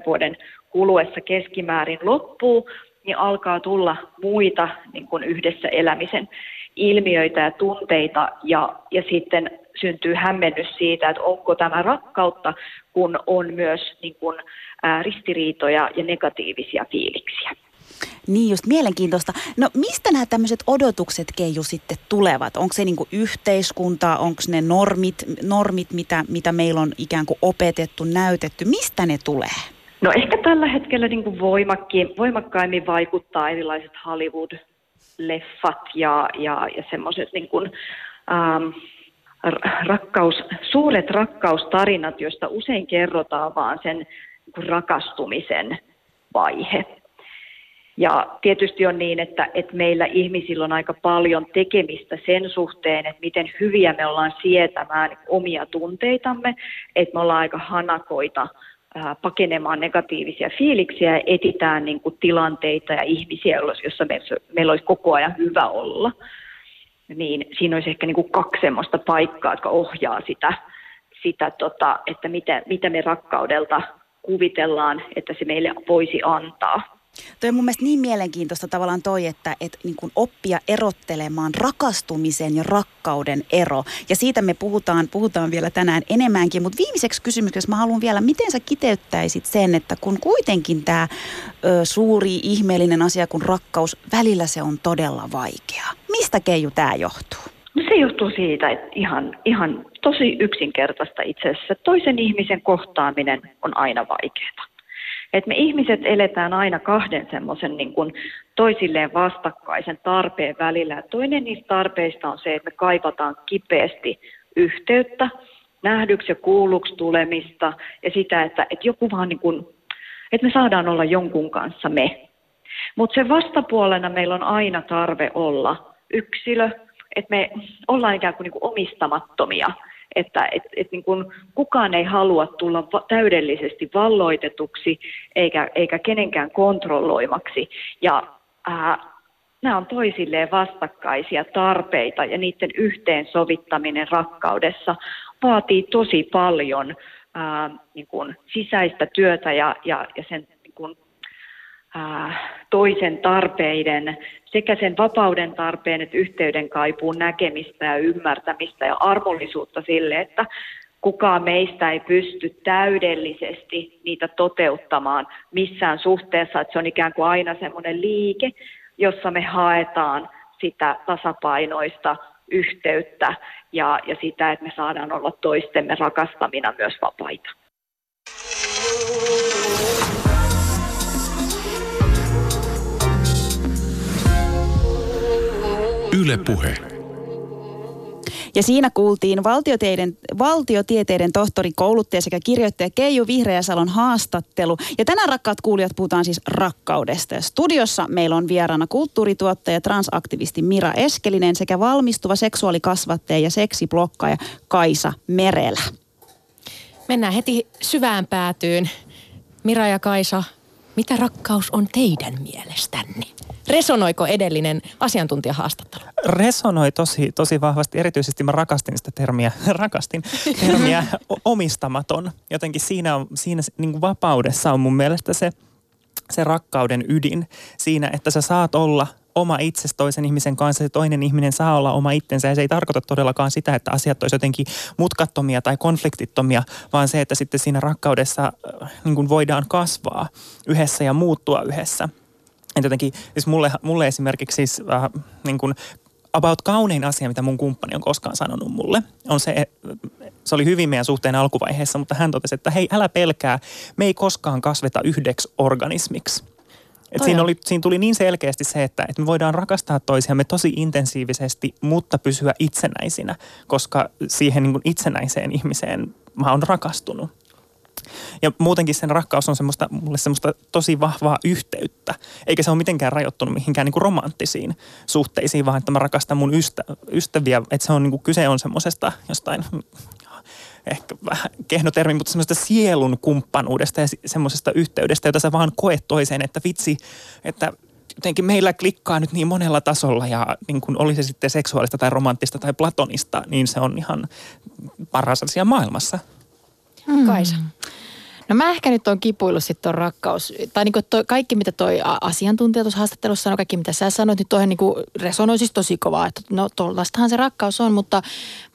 2-3 vuoden kuluessa keskimäärin loppuu, niin alkaa tulla muita niin kuin yhdessä elämisen ilmiöitä ja tunteita ja, ja sitten syntyy hämmennys siitä, että onko tämä rakkautta, kun on myös niin kuin, ää, ristiriitoja ja negatiivisia fiiliksiä. Niin just, mielenkiintoista. No mistä nämä tämmöiset odotukset, Keiju, sitten tulevat? Onko se niinku yhteiskunta, onko ne normit, normit mitä, mitä meillä on ikään kuin opetettu, näytetty? Mistä ne tulee? No ehkä tällä hetkellä niin kuin voimakkaimmin vaikuttaa erilaiset Hollywood-leffat ja, ja, ja semmoiset niin kuin, ähm, rakkaus, suuret rakkaustarinat, joista usein kerrotaan vaan sen niin rakastumisen vaihe. Ja tietysti on niin, että, että meillä ihmisillä on aika paljon tekemistä sen suhteen, että miten hyviä me ollaan sietämään omia tunteitamme, että me ollaan aika hanakoita pakenemaan negatiivisia fiiliksiä ja etitään niin kuin tilanteita ja ihmisiä, joissa meillä olisi koko ajan hyvä olla. Niin siinä olisi ehkä niin kuin kaksi semmoista paikkaa, jotka ohjaa sitä, sitä tota, että mitä, mitä me rakkaudelta kuvitellaan, että se meille voisi antaa. Toi on mun mielestä niin mielenkiintoista tavallaan toi, että, että niin kuin oppia erottelemaan rakastumisen ja rakkauden ero. Ja siitä me puhutaan, puhutaan vielä tänään enemmänkin. Mutta viimeiseksi kysymyksessä mä haluan vielä, miten sä kiteyttäisit sen, että kun kuitenkin tämä suuri ihmeellinen asia kuin rakkaus, välillä se on todella vaikea. Mistä Keiju tämä johtuu? No se johtuu siitä, että ihan, ihan tosi yksinkertaista itse asiassa. Toisen ihmisen kohtaaminen on aina vaikeaa. Et me ihmiset eletään aina kahden semmoisen niin kuin toisilleen vastakkaisen tarpeen välillä. Toinen niistä tarpeista on se, että me kaivataan kipeästi yhteyttä, nähdyksi ja kuulluksi tulemista ja sitä, että, että joku vaan niin kuin, että me saadaan olla jonkun kanssa me. Mutta sen vastapuolena meillä on aina tarve olla yksilö, että me ollaan ikään kuin, niin kuin omistamattomia että et, et niin kuin kukaan ei halua tulla va- täydellisesti valloitetuksi eikä, eikä kenenkään kontrolloimaksi. Ja ää, nämä on toisilleen vastakkaisia tarpeita ja niiden yhteensovittaminen rakkaudessa vaatii tosi paljon ää, niin kuin sisäistä työtä ja, ja, ja sen toisen tarpeiden sekä sen vapauden tarpeen että yhteyden kaipuun näkemistä ja ymmärtämistä ja armollisuutta sille, että kukaan meistä ei pysty täydellisesti niitä toteuttamaan missään suhteessa, että se on ikään kuin aina semmoinen liike, jossa me haetaan sitä tasapainoista yhteyttä ja, ja sitä, että me saadaan olla toistemme rakastamina myös vapaita. Yle Puhe. Ja siinä kuultiin valtiotieteiden, valtiotieteiden tohtori, kouluttaja sekä kirjoittaja Keiju Vihreäsalon haastattelu. Ja tänään rakkaat kuulijat puhutaan siis rakkaudesta. Ja studiossa meillä on vieraana kulttuurituottaja, transaktivisti Mira Eskelinen sekä valmistuva seksuaalikasvattaja ja seksiblokkaaja Kaisa Merelä. Mennään heti syvään päätyyn. Mira ja Kaisa, mitä rakkaus on teidän mielestänne? Resonoiko edellinen asiantuntijahaastattelu? Resonoi tosi, tosi vahvasti. Erityisesti mä rakastin sitä termiä, [LAUGHS] rakastin termiä [LAUGHS] omistamaton. Jotenkin siinä, on, siinä niin kuin vapaudessa on mun mielestä se, se rakkauden ydin siinä, että sä saat olla oma itsesi toisen ihmisen kanssa, se toinen ihminen saa olla oma itsensä ja se ei tarkoita todellakaan sitä, että asiat olisivat jotenkin mutkattomia tai konfliktittomia, vaan se, että sitten siinä rakkaudessa äh, niin kuin voidaan kasvaa yhdessä ja muuttua yhdessä. Et jotenkin, siis mulle, mulle esimerkiksi siis äh, niin kuin about kaunein asia, mitä mun kumppani on koskaan sanonut mulle, on se, se oli hyvin meidän suhteen alkuvaiheessa, mutta hän totesi, että hei, älä pelkää, me ei koskaan kasveta yhdeksi organismiksi. Et siinä, oli, siinä tuli niin selkeästi se, että, että me voidaan rakastaa toisiamme tosi intensiivisesti, mutta pysyä itsenäisinä, koska siihen niin kuin itsenäiseen ihmiseen mä oon rakastunut. Ja muutenkin sen rakkaus on semmoista, mulle semmoista tosi vahvaa yhteyttä. Eikä se ole mitenkään rajoittunut mihinkään niin kuin romanttisiin suhteisiin, vaan että mä rakastan mun ystä, ystäviä. Että se on niin kuin, kyse on semmoisesta jostain ehkä vähän kehno termi, mutta semmoista sielun kumppanuudesta ja semmoisesta yhteydestä, jota sä vaan koet toiseen, että vitsi, että jotenkin meillä klikkaa nyt niin monella tasolla ja niin kun oli se sitten seksuaalista tai romanttista tai platonista, niin se on ihan paras asia maailmassa. Mm. Kaisa. No mä ehkä nyt on kipuillut sitten tuon rakkaus, tai niinku toi, kaikki mitä toi asiantuntija tuossa haastattelussa sanoi, kaikki mitä sä sanoit, niin toihan niinku resonoi siis tosi kovaa, että no tollastahan se rakkaus on, mutta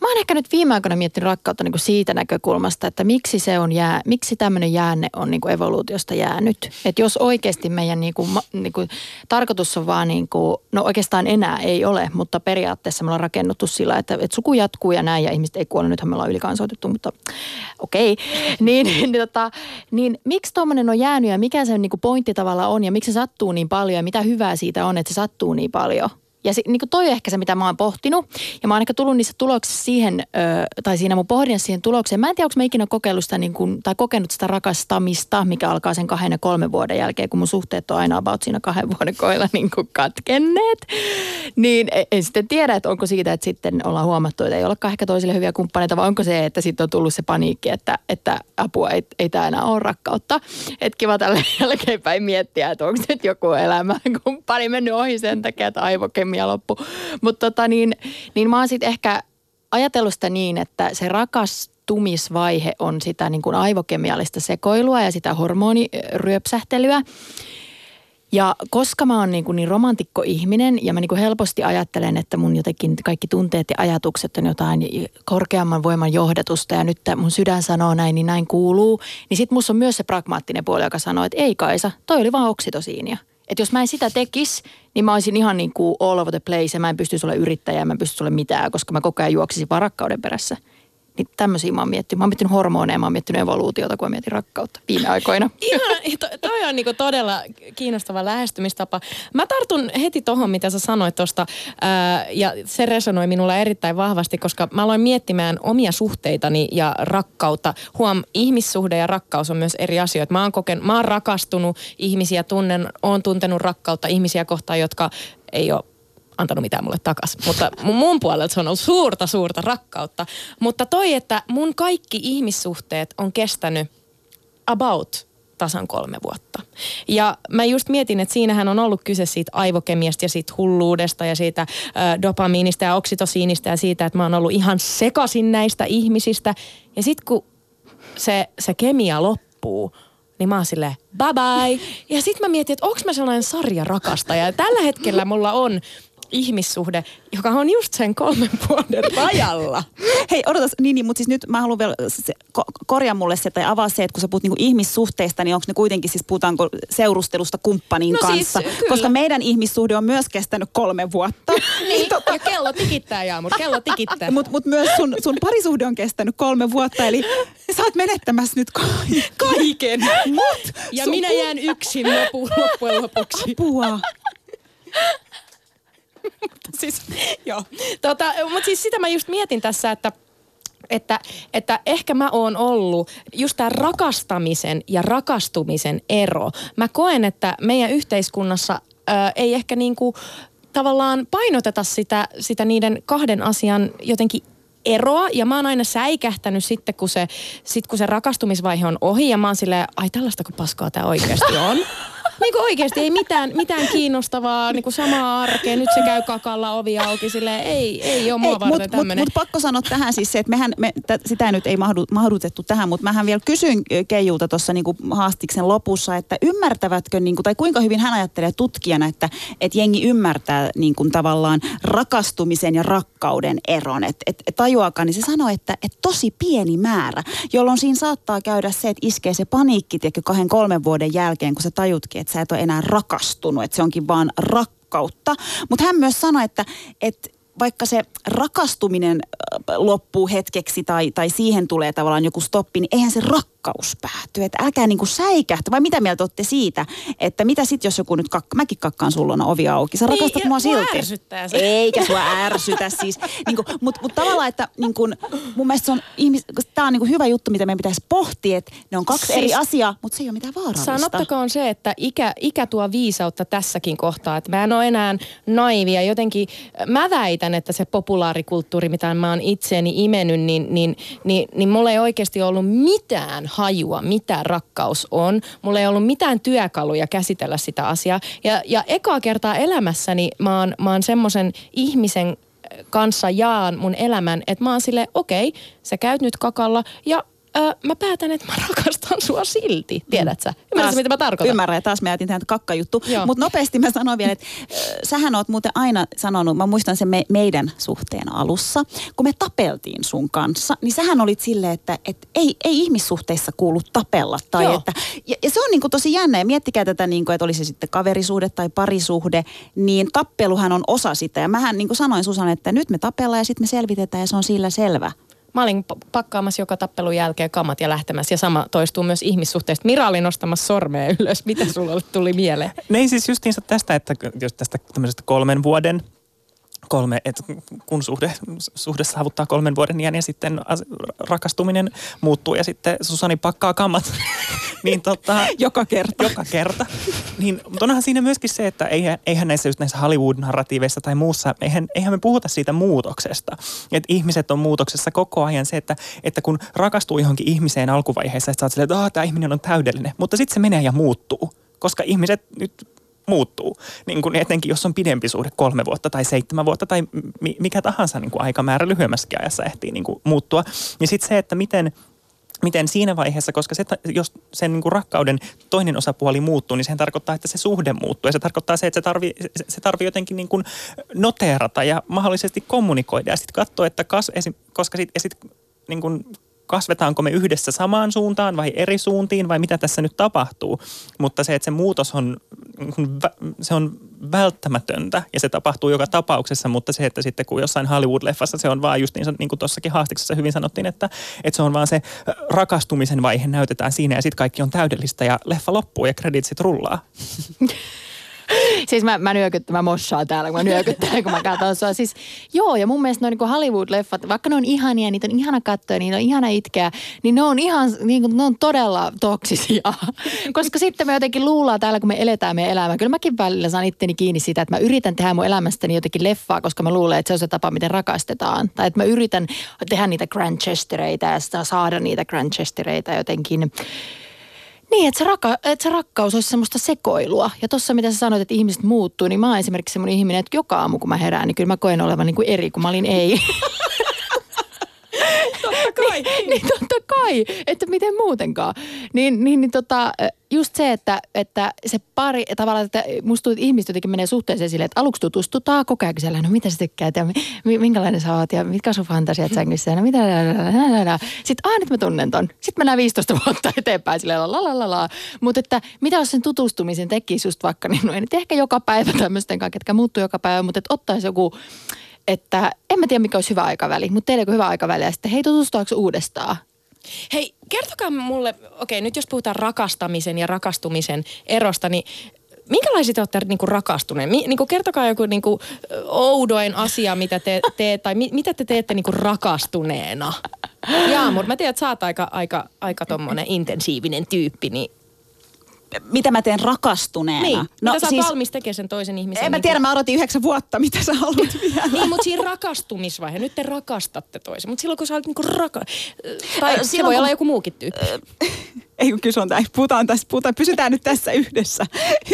mä oon ehkä nyt viime aikoina miettinyt rakkautta niinku siitä näkökulmasta, että miksi se on jää, miksi tämmöinen jäänne on niinku evoluutiosta jäänyt. Että jos oikeasti meidän niinku, niinku, tarkoitus on vaan niinku, no oikeastaan enää ei ole, mutta periaatteessa me ollaan rakennuttu sillä, että, että suku jatkuu ja näin ja ihmiset ei kuole, nythän me ollaan ylikansoitettu, mutta okei. Okay. [LAUGHS] niin, niin, tota, niin miksi tuommoinen on jäänyt ja mikä se niinku pointti tavalla on ja miksi se sattuu niin paljon ja mitä hyvää siitä on, että se sattuu niin paljon? Ja se, niin toi on ehkä se, mitä mä oon pohtinut. Ja mä oon ehkä tullut niissä tuloksissa siihen, ö, tai siinä mun pohdinnassa siihen tulokseen. Mä en tiedä, onko mä ikinä kokeillut sitä, niin kuin, tai kokenut sitä rakastamista, mikä alkaa sen kahden ja kolmen vuoden jälkeen, kun mun suhteet on aina about siinä kahden vuoden koilla niin kuin katkenneet. Niin e, en sitten tiedä, että onko siitä, että sitten ollaan huomattu, että ei olekaan ehkä toisille hyviä kumppaneita, vai onko se, että sitten on tullut se paniikki, että, että apua, ei, ei tämä enää ole rakkautta. Että kiva tälle [LAUGHS] jälkeenpäin miettiä, että onko nyt joku elämä kumppani mennyt ohi sen takia, että aivokemi ja loppu. Mutta tota niin, niin mä oon sitten ehkä ajatellut sitä niin, että se rakastumisvaihe on sitä niin kuin aivokemiallista sekoilua ja sitä hormoniryöpsähtelyä. Ja koska mä oon niin, kuin niin romantikko ihminen ja mä niin kuin helposti ajattelen, että mun jotenkin kaikki tunteet ja ajatukset on jotain korkeamman voiman johdatusta ja nyt mun sydän sanoo näin, niin näin kuuluu. Niin sit musta on myös se pragmaattinen puoli, joka sanoo, että ei Kaisa, toi oli vaan oksitosiinia. Että jos mä en sitä tekisi, niin mä olisin ihan niin kuin all over the place ja mä en pystyisi olemaan yrittäjä, mä en pystyisi olemaan mitään, koska mä koko ajan juoksisin varakkauden perässä. Niin tämmöisiä mä oon miettinyt. Mä oon miettinyt hormoneja, mä oon miettinyt evoluutiota, kun mä mietin rakkautta viime aikoina. [LAUGHS] Ihan, to, toi on niinku todella kiinnostava lähestymistapa. Mä tartun heti tohon, mitä sä sanoit tuosta, ja se resonoi minulla erittäin vahvasti, koska mä aloin miettimään omia suhteitani ja rakkautta. Huom, ihmissuhde ja rakkaus on myös eri asioita. Mä oon, koken, mä oon rakastunut ihmisiä, tunnen, oon tuntenut rakkautta ihmisiä kohtaan, jotka ei ole antanut mitään mulle takas. Mutta mun puolelta se on ollut suurta, suurta rakkautta. Mutta toi, että mun kaikki ihmissuhteet on kestänyt about tasan kolme vuotta. Ja mä just mietin, että siinähän on ollut kyse siitä aivokemiasta ja siitä hulluudesta ja siitä dopamiinista ja oksitosiinista ja siitä, että mä oon ollut ihan sekasin näistä ihmisistä. Ja sitten kun se, se kemia loppuu, niin mä oon silleen, bye bye. Ja sitten mä mietin, että onko mä sellainen sarjarakastaja. Ja tällä hetkellä mulla on ihmissuhde, joka on just sen kolmen [LAUGHS] vuoden rajalla. Hei, odotas, niin, niin mutta siis nyt mä haluan vielä se, ko- korjaa mulle se tai avaa se, että kun sä puhut niinku ihmissuhteista, niin onko ne kuitenkin siis puhutaanko seurustelusta kumppanin no siis, kanssa? Siis, Koska meidän ihmissuhde on myös kestänyt kolme vuotta. [LAUGHS] niin, tota... ja kello tikittää, Jaamur, kello tikittää. Mutta mut myös sun, sun parisuhde on kestänyt kolme vuotta, eli sä oot menettämässä nyt ka- kaiken. Mut, [LAUGHS] ja minä jään yksin lopu, loppujen lopuksi. Apua. [LAUGHS] siis, joo. Tota, mutta siis sitä mä just mietin tässä, että että, että ehkä mä oon ollut just tämä rakastamisen ja rakastumisen ero. Mä koen, että meidän yhteiskunnassa ää, ei ehkä niinku tavallaan painoteta sitä, sitä niiden kahden asian jotenkin eroa ja mä oon aina säikähtänyt sitten, kun se, sit kun se rakastumisvaihe on ohi ja mä oon silleen, ai tällaista kuin paskaa tämä oikeasti on. [LAUGHS] niin kuin oikeasti ei mitään, mitään kiinnostavaa, niin kuin samaa arkea. Nyt se käy kakalla ovi auki, silleen ei, ei ole mua ei, varten Mutta mut, pakko sanoa tähän siis se, että mehän, me, t- sitä nyt ei mahdu, mahdutettu tähän, mutta mähän vielä kysyin Keijulta tuossa niin haastiksen lopussa, että ymmärtävätkö, niin kuin, tai kuinka hyvin hän ajattelee tutkijana, että, että jengi ymmärtää niin kuin, tavallaan rakastumisen ja rakkauden eron. Että et, et tajuakaan, niin se sanoi, että et tosi pieni määrä, jolloin siinä saattaa käydä se, että iskee se paniikki, tiedätkö, kahden kolmen vuoden jälkeen, kun sä tajutkin, että sä et ole enää rakastunut, että se onkin vaan rakkautta. Mutta hän myös sanoi, että, että vaikka se rakastuminen loppuu hetkeksi tai, tai siihen tulee tavallaan joku stoppi, niin eihän se rakkaus pääty. Että älkää niinku säikähtä. Vai mitä mieltä olette siitä, että mitä sitten jos joku nyt, kakka, mäkin kakkaan sulla ovi auki. Sä niin, rakastat mua silti. Se. Eikä sua ärsytä siis. [LAUGHS] Niinku, Mutta mut tavallaan, että niinku, mun mielestä se on, ihmis, tää on niinku hyvä juttu, mitä meidän pitäisi pohtia, että ne on kaksi siis, eri asiaa, mutta se ei ole mitään vaarallista. Sanottakoon se, että ikä, ikä tuo viisautta tässäkin kohtaa. Että mä en ole enää naivia. Jotenkin mä väitän, että se populaarikulttuuri, mitä mä oon itseeni imennyt, niin, niin, niin, niin mulla ei oikeasti ollut mitään hajua, mitä rakkaus on. Mulla ei ollut mitään työkaluja käsitellä sitä asiaa. Ja, ja ekaa kertaa elämässäni mä oon, mä oon semmoisen ihmisen kanssa jaan mun elämän, että mä oon silleen, okei, okay, sä käyt nyt kakalla ja öö, mä päätän, että mä [LAUGHS] rakastan sua silti. Tiedät sä? Ymmärrätkö, mitä mä tarkoitan? Ymmärrän, ja taas mä jätin tähän kakkajuttu. Mutta nopeasti mä sanon vielä, että äh, sähän oot muuten aina sanonut, mä muistan sen me, meidän suhteen alussa, kun me tapeltiin sun kanssa, niin sähän olit silleen, että et ei, ei ihmissuhteissa kuulu tapella. Tai että, ja, ja, se on niinku tosi jännä, ja miettikää tätä, niinku, että oli se sitten kaverisuhde tai parisuhde, niin tappeluhan on osa sitä. Ja mähän niin kuin sanoin Susan, että nyt me tapellaan ja sitten me selvitetään ja se on sillä selvä. Mä olin pakkaamassa joka tappelun jälkeen kamat ja lähtemässä ja sama toistuu myös ihmissuhteista. Mira oli nostamassa sormea ylös. Mitä sulla tuli mieleen? Niin siis justiinsa tästä, että jos tästä tämmöisestä kolmen vuoden kolme, että kun suhde, suhde saavuttaa kolmen vuoden iän ja sitten rakastuminen muuttuu ja sitten Susani pakkaa kammat, [LAUGHS] niin tota, [LAUGHS] joka kerta. Joka kerta. Niin, mutta onhan siinä myöskin se, että eihän, eihän näissä just näissä Hollywood-narratiiveissa tai muussa, eihän, eihän me puhuta siitä muutoksesta. Että ihmiset on muutoksessa koko ajan se, että, että kun rakastuu johonkin ihmiseen alkuvaiheessa, että sä oot silleen, että tämä ihminen on täydellinen, mutta sitten se menee ja muuttuu koska ihmiset nyt muuttuu. Niin kuin etenkin jos on pidempi suhde, kolme vuotta tai seitsemän vuotta tai mikä tahansa niin kuin aikamäärä lyhyemmässäkin ajassa ehtii niin kuin muuttua. Ja sitten se, että miten miten siinä vaiheessa, koska se, jos sen niin kuin rakkauden toinen osapuoli muuttuu, niin sehän tarkoittaa, että se suhde muuttuu. Ja se tarkoittaa se, että se tarvii, se tarvii jotenkin niin kuin noteerata ja mahdollisesti kommunikoida. Ja sitten katsoa, että kas, koska sit, sit, niin kuin kasvetaanko me yhdessä samaan suuntaan vai eri suuntiin vai mitä tässä nyt tapahtuu. Mutta se, että se muutos on, se on välttämätöntä ja se tapahtuu joka tapauksessa, mutta se, että sitten kun jossain Hollywood-leffassa se on vaan just niin, niin kuin tuossakin haastiksessa hyvin sanottiin, että, että se on vaan se rakastumisen vaihe näytetään siinä ja sitten kaikki on täydellistä ja leffa loppuu ja kreditsit rullaa. [LAUGHS] [LAUGHS] siis mä, mä nyökyttän, mä mossaan täällä, kun mä nyökyttän, kun mä katson sua. Siis joo, ja mun mielestä noin niin Hollywood-leffat, vaikka ne on ihania, niitä on ihana katsoa, niitä on ihana itkeä, niin ne on ihan, niin kuin, ne on todella toksisia. [LAUGHS] Koska sitten me jotenkin luullaan täällä, kun me eletään meidän elämää. Kyllä mäkin välillä saan itteni kiinni siitä, että mä yritän tehdä mun elämästäni jotenkin leffaa, koska mä luulen, että se on se tapa, miten rakastetaan. Tai että mä yritän tehdä niitä Grandchestereita ja saada niitä Grandchestereita jotenkin niin, että se, raka, että se rakkaus olisi semmoista sekoilua. Ja tuossa mitä sä sanoit, että ihmiset muuttuu, niin mä oon esimerkiksi semmoinen ihminen, että joka aamu kun mä herään, niin kyllä mä koen olevan niin kuin eri, kun mä olin ei. [LAUGHS] totta kai. niin, niin totta kai, että miten muutenkaan. Niin, niin, niin tota, just se, että, että se pari, tavallaan, että musta tuntuu, että ihmiset jotenkin menee suhteeseen silleen, että aluksi tutustutaan koko ajan siellä, no mitä sä tykkäät ja minkälainen sä oot ja mitkä sun fantasiat sängyssä ja no mitä, sitten aah nyt mä tunnen ton. Sitten mennään 15 [LAUGHS] vuotta eteenpäin silleen la la la la. Mutta että mitä jos sen tutustumisen tekisi just vaikka, niin no ei nyt ehkä joka päivä tämmöisten kanssa, ketkä muuttuu joka päivä, mutta että ottaisi joku että en mä tiedä mikä olisi hyvä aikaväli, mutta teillä hyvä aikaväli ja sitten hei tutustuaanko uudestaan? Hei, kertokaa mulle, okei nyt jos puhutaan rakastamisen ja rakastumisen erosta, niin minkälaisia te olette niin rakastuneen? Mi, niin kuin kertokaa joku niin kuin, oudoin asia, mitä te [LAUGHS] teette, tai mi, mitä te teette niin kuin rakastuneena? Jaamur, mä tiedän, että sä oot aika, aika, aika tommonen intensiivinen tyyppi, niin mitä mä teen rakastuneena. Niin, no, mitä sä siis, valmis tekemään sen toisen ihmisen? En mä tiedä, mä odotin yhdeksän vuotta, mitä sä haluat [LAUGHS] vielä. niin, mutta siinä rakastumisvaihe, nyt te rakastatte toisen. Mutta silloin kun sä olet niinku raka... Tai äh, se voi kun... olla joku muukin tyyppi. [LAUGHS] ei kun kyse on tämä, puhutaan tässä, puhutaan, pysytään nyt tässä yhdessä,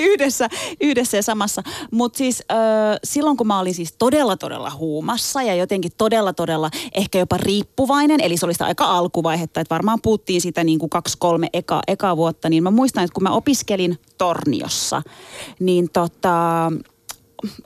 yhdessä, yhdessä ja samassa. Mutta siis äh, silloin kun mä olin siis todella todella huumassa ja jotenkin todella todella ehkä jopa riippuvainen, eli se oli sitä aika alkuvaihetta, että varmaan puhuttiin sitä niin kuin kaksi, kolme eka, eka vuotta, niin mä muistan, että kun mä opiskelin Torniossa, niin tota,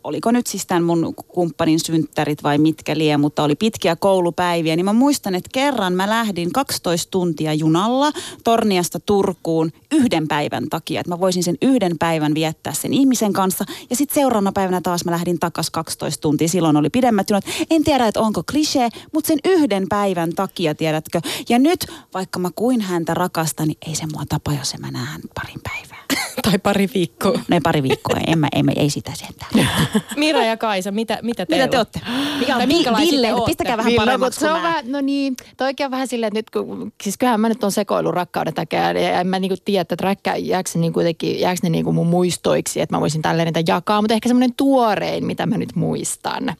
oliko nyt siis tämän mun kumppanin synttärit vai mitkä lie, mutta oli pitkiä koulupäiviä, niin mä muistan, että kerran mä lähdin 12 tuntia junalla Torniasta Turkuun yhden päivän takia, että mä voisin sen yhden päivän viettää sen ihmisen kanssa. Ja sitten seuraavana päivänä taas mä lähdin takas 12 tuntia, silloin oli pidemmät junat. En tiedä, että onko klisee, mutta sen yhden päivän takia, tiedätkö. Ja nyt, vaikka mä kuin häntä rakastan, niin ei se mua tapa, jos mä näen parin päivää. [LAUGHS] tai pari viikkoa. Ne pari viikkoa, en mä, en mä, ei sitä sentään. [LAUGHS] Mira ja Kaisa, mitä, mitä teillä? Mitä te olette? Mikä on Ville, pistäkää vähän paremmaksi se on vähän, no niin, toikin on vähän silleen, että nyt kun, siis kyllähän mä nyt on sekoilu rakkauden takia ja en mä niinku tiedä, että räkkä, jääkö ne, niinku jotenkin, jääkö ne niinku mun muistoiksi, että mä voisin tälleen niitä jakaa, mutta ehkä semmoinen tuorein, mitä mä nyt muistan.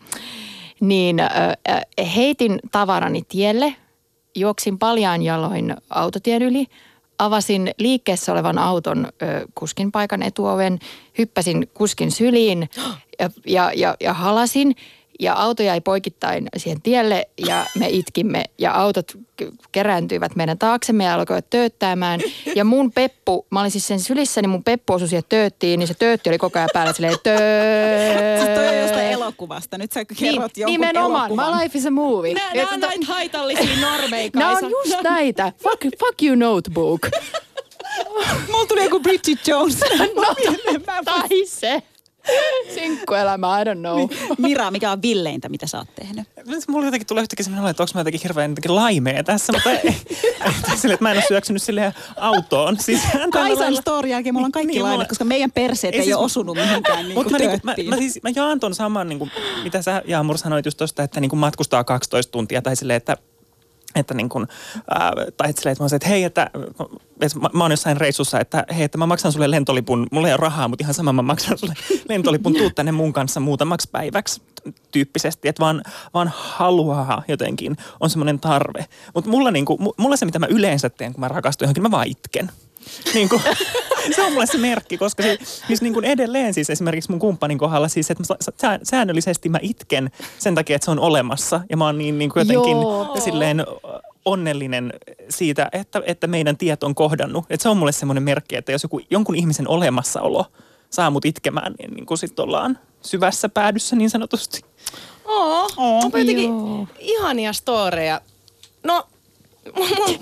Niin äh, heitin tavarani tielle, juoksin paljaan jaloin autotien yli, avasin liikkeessä olevan auton ö, kuskin paikan etuoven, hyppäsin kuskin syliin [GASPS] ja, ja, ja, ja halasin. Ja auto jäi poikittain siihen tielle ja me itkimme ja autot kerääntyivät meidän taaksemme ja alkoivat tööttämään. Ja mun peppu, mä olin siis sen sylissä, niin mun peppu osui siihen tööttiin, niin se töötti oli koko ajan päällä silleen tööö. Siis toi on jostain elokuvasta. Nyt sä kerrot niin, jonkun Nimenomaan. elokuvan. My life is a movie. Nämä, nämä on näitä haitallisia normeja, [LAUGHS] Nämä on just näitä. Fuck, fuck you notebook. Mulla tuli joku Bridget Jones. [LAUGHS] no, tai se. Sinkkuelämä, I don't know. Niin. Mira, mikä on villeintä, mitä sä oot tehnyt? Mulla jotenkin tulee yhtäkkiä sellainen että onko mä jotenkin hirveän jotenkin laimea tässä, mutta ei, [LAUGHS] sille, että mä en ole syöksynyt sille autoon. Siis, Kaisan story jälkeen mulla on kaikki niin, laimet, koska meidän perseet ei, ei siis, ole osunut mihinkään niin mutta mä, niin, mä, mä, siis, mä jaan ton saman, niin kuin, mitä sä Jaamur sanoit just tosta, että niin kuin matkustaa 12 tuntia tai silleen, että että niin kuin, ää, tai että, että mä olisin, että hei, että, että mä, mä oon jossain reissussa, että hei, että mä maksan sulle lentolipun, mulla ei ole rahaa, mutta ihan sama mä maksan sulle [LAUGHS] lentolipun, tuu tänne mun kanssa muutamaksi päiväksi tyyppisesti, että vaan, vaan haluaa jotenkin, on semmoinen tarve. Mutta mulla, niin kuin, mulla se, mitä mä yleensä teen, kun mä rakastun johonkin, mä vaan itken. Niin kuin, se on mulle se merkki, koska siis, siis niin kuin edelleen siis esimerkiksi mun kumppanin kohdalla siis, että mä, säännöllisesti mä itken sen takia, että se on olemassa. Ja mä oon niin, niin kuin jotenkin Joo. silleen onnellinen siitä, että, että meidän tiet on kohdannut. Että se on mulle semmoinen merkki, että jos joku, jonkun ihmisen olemassaolo saa mut itkemään, niin, niin kuin sit ollaan syvässä päädyssä niin sanotusti. Oo, Oo. onpa jotenkin Joo. ihania storeja. No,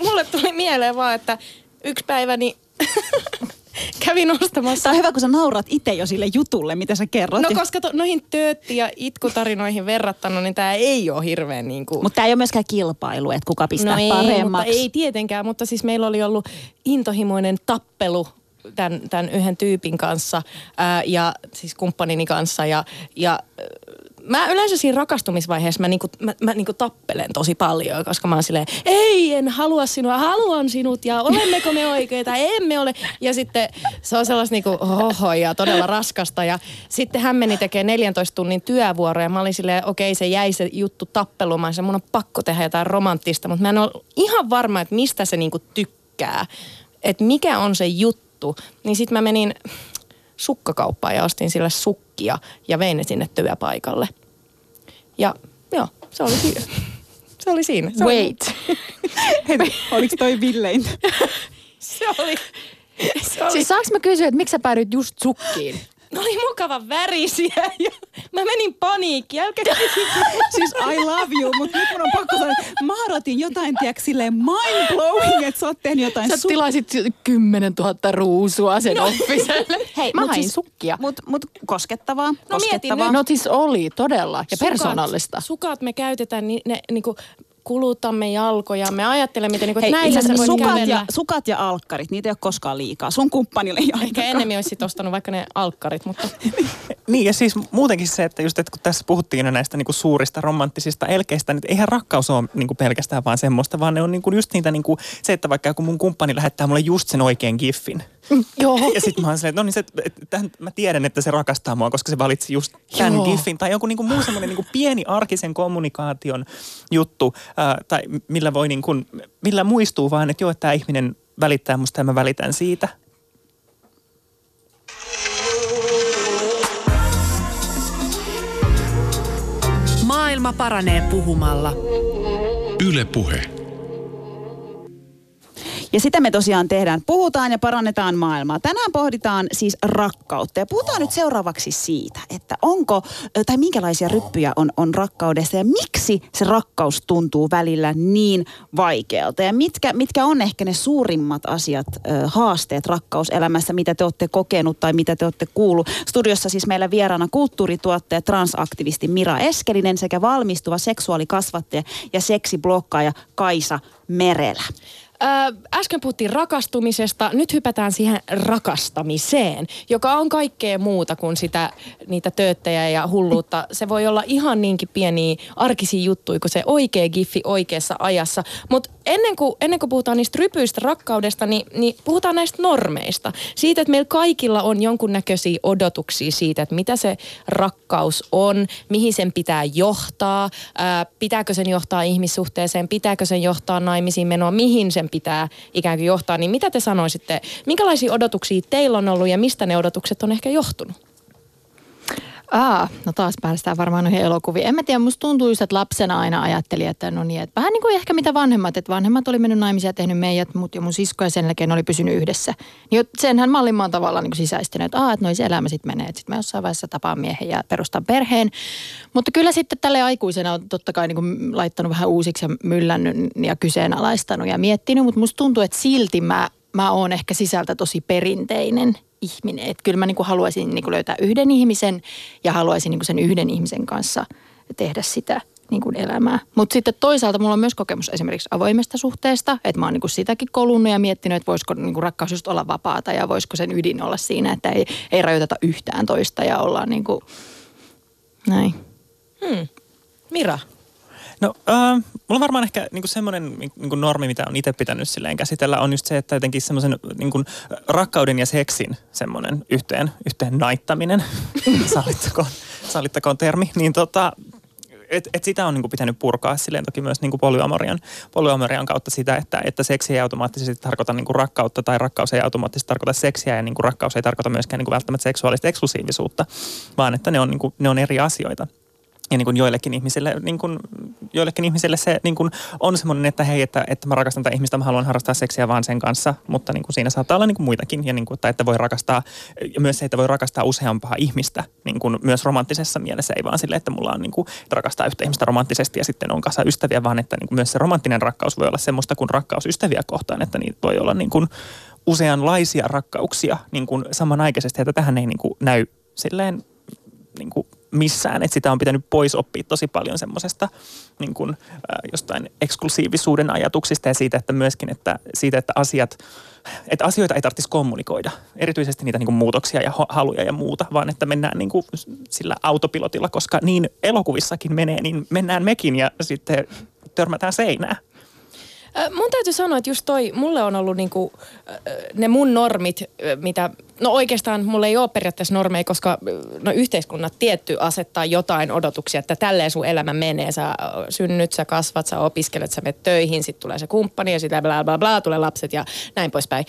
mulle tuli mieleen vaan, että yksi päivä niin [LAUGHS] kävin ostamassa. Tämä on hyvä, kun sä naurat itse jo sille jutulle, mitä sä kerrot. No koska to, noihin töötti- ja itkutarinoihin verrattuna, niin tämä ei ole hirveän niin kuin... Mutta tämä ei ole myöskään kilpailu, että kuka pistää no ei, paremmaksi. Mutta ei tietenkään, mutta siis meillä oli ollut intohimoinen tappelu tämän, tämän yhden tyypin kanssa ää, ja siis kumppanini kanssa ja, ja mä yleensä siinä rakastumisvaiheessa mä, niinku, mä, mä niinku tappelen tosi paljon, koska mä oon silleen, ei, en halua sinua, haluan sinut ja olemmeko me oikeita, emme ole. Ja sitten se on sellaista niinku oho ja todella raskasta. Ja sitten hän meni tekemään 14 tunnin työvuoroja. Mä olin silleen, okei, se jäi se juttu tappelumaan, se mun on pakko tehdä jotain romanttista, mutta mä en ole ihan varma, että mistä se niinku tykkää. Että mikä on se juttu. Niin sitten mä menin sukkakauppaan ja ostin sille sukkia ja vein ne sinne työpaikalle. Ja joo, se oli siinä. [LAUGHS] Se oli siinä. Se Wait. [LAUGHS] Oli... Oliko toi villein? [LAUGHS] se oli. Se oli. Siis saanko mä kysyä, että miksi sä päädyit just sukkiin? Ne oli mukavan värisiä ja mä menin paniikkiin. siis I love you, mutta nyt mun on pakko sanoa, että mä odotin jotain, tiedätkö, silleen mind blowing, että sä oot tehnyt jotain. Sä su- tilasit 10 000 ruusua sen no. offiselle. [LAUGHS] Hei, mä hain siis, sukkia. Mut, mut koskettavaa. No koskettavaa. No siis oli, todella. Ja sukat, persoonallista. Sukat me käytetään, niin ne niinku, kulutamme jalkoja, me ajattelemme, miten, niin kuin, että näillä se voi sukat kävellä. ja, sukat ja alkkarit, niitä ei ole koskaan liikaa. Sun kumppanille ei Ehkä enemmän olisi ostanut vaikka ne alkkarit, mutta... [LAUGHS] niin ja siis muutenkin se, että just että kun tässä puhuttiin jo näistä niin kuin suurista romanttisista elkeistä, niin eihän rakkaus ole niin kuin pelkästään vaan semmoista, vaan ne on niin kuin just niitä niin kuin, se, että vaikka joku mun kumppani lähettää mulle just sen oikein giffin – Joo. Ja sitten mä oon silleen, että no niin se, että tämän, mä tiedän, että se rakastaa mua, koska se valitsi just tämän Joo. giffin. Tai joku niinku muu semmoinen niinku pieni arkisen kommunikaation juttu, ää, tai millä voi niinku, millä muistuu vaan, että joo, että tämä ihminen välittää musta ja mä välitän siitä. Maailma paranee puhumalla. Yle Puhe. Ja sitä me tosiaan tehdään. Puhutaan ja parannetaan maailmaa. Tänään pohditaan siis rakkautta. Ja puhutaan nyt seuraavaksi siitä, että onko, tai minkälaisia ryppyjä on, on rakkaudessa ja miksi se rakkaus tuntuu välillä niin vaikealta. Ja mitkä, mitkä on ehkä ne suurimmat asiat, haasteet rakkauselämässä, mitä te olette kokenut tai mitä te olette kuullut. Studiossa siis meillä vieraana kulttuurituottaja, transaktivisti Mira Eskelinen sekä valmistuva seksuaalikasvattaja ja seksiblokkaaja Kaisa Merelä. Äsken puhuttiin rakastumisesta, nyt hypätään siihen rakastamiseen, joka on kaikkea muuta kuin sitä, niitä tööttejä ja hulluutta. Se voi olla ihan niinkin pieniä arkisia juttuja kuin se oikea giffi oikeassa ajassa. Mutta ennen kuin, ennen kuin puhutaan niistä rypyistä rakkaudesta, niin, niin puhutaan näistä normeista. Siitä, että meillä kaikilla on jonkunnäköisiä odotuksia siitä, että mitä se rakkaus on, mihin sen pitää johtaa, ää, pitääkö sen johtaa ihmissuhteeseen, pitääkö sen johtaa naimisiin menoa, mihin sen pitää ikään kuin johtaa. Niin mitä te sanoisitte, minkälaisia odotuksia teillä on ollut ja mistä ne odotukset on ehkä johtunut? Aa, no taas päästään varmaan noihin elokuviin. En mä tiedä, musta tuntuu just, että lapsena aina ajattelin, että no niin, että vähän niin kuin ehkä mitä vanhemmat, että vanhemmat oli mennyt naimisiin ja tehnyt meidät, mut ja mun sisko ja sen jälkeen oli pysynyt yhdessä. Niin senhän mallin mä oon tavallaan niin sisäistänyt, että, aa, että noin se elämä sitten menee, että sitten mä jossain vaiheessa tapaan miehen ja perustan perheen. Mutta kyllä sitten tälle aikuisena on totta kai niin kuin laittanut vähän uusiksi ja myllännyt ja kyseenalaistanut ja miettinyt, mutta musta tuntuu, että silti mä, mä oon ehkä sisältä tosi perinteinen ihminen. Että kyllä mä niin kuin haluaisin niin kuin löytää yhden ihmisen ja haluaisin niin kuin sen yhden ihmisen kanssa tehdä sitä niin kuin elämää. Mutta sitten toisaalta mulla on myös kokemus esimerkiksi avoimesta suhteesta, että mä oon niin kuin sitäkin kolunnut ja miettinyt, että voisiko niin kuin rakkaus just olla vapaata ja voisiko sen ydin olla siinä, että ei, ei rajoiteta yhtään toista ja ollaan niin kuin näin. Mira? No, äh, mulla on varmaan ehkä niinku semmoinen niinku normi, mitä on itse pitänyt silleen käsitellä, on just se, että jotenkin semmoisen niinku, rakkauden ja seksin semmoinen yhteen, yhteen naittaminen, [LAUGHS] sallittakoon, sallittakoon termi, niin tota, et, et sitä on niinku pitänyt purkaa silleen toki myös niinku polyamorian, polyamorian kautta sitä, että, että seksi ei automaattisesti tarkoita niinku rakkautta tai rakkaus ei automaattisesti tarkoita seksiä ja niinku rakkaus ei tarkoita myöskään niinku välttämättä seksuaalista eksklusiivisuutta, vaan että ne on, niinku, ne on eri asioita ja niin kuin joillekin ihmisille, niin kuin, joillekin ihmisille se niin kuin on semmoinen, että hei, että, että mä rakastan tätä ihmistä, mä haluan harrastaa seksiä vaan sen kanssa, mutta niin kuin siinä saattaa olla niin kuin muitakin. Ja niin kuin, tai että voi rakastaa, ja myös se, että voi rakastaa useampaa ihmistä, niin kuin myös romanttisessa mielessä, ei vaan sille, että mulla on niin kuin, että rakastaa yhtä ihmistä romanttisesti ja sitten on kanssa ystäviä, vaan että niin kuin myös se romanttinen rakkaus voi olla semmoista kuin rakkaus ystäviä kohtaan, että niitä voi olla niin kuin useanlaisia rakkauksia niin kuin samanaikaisesti, että tähän ei niin kuin näy silleen niin kuin missään, että sitä on pitänyt pois oppia tosi paljon semmoisesta niin kuin, äh, jostain eksklusiivisuuden ajatuksista ja siitä, että myöskin, että siitä, että asiat, että asioita ei tarvitsisi kommunikoida, erityisesti niitä niin kuin muutoksia ja haluja ja muuta, vaan että mennään niin kuin sillä autopilotilla, koska niin elokuvissakin menee, niin mennään mekin ja sitten törmätään seinään. Mun täytyy sanoa, että just toi, mulle on ollut niinku, ne mun normit, mitä, no oikeastaan mulla ei ole periaatteessa normeja, koska no yhteiskunnat tietty asettaa jotain odotuksia, että tälleen sun elämä menee. Sä synnyt, sä kasvat, sä opiskelet, sä menet töihin, sitten tulee se kumppani ja sitten bla bla bla, tulee lapset ja näin poispäin.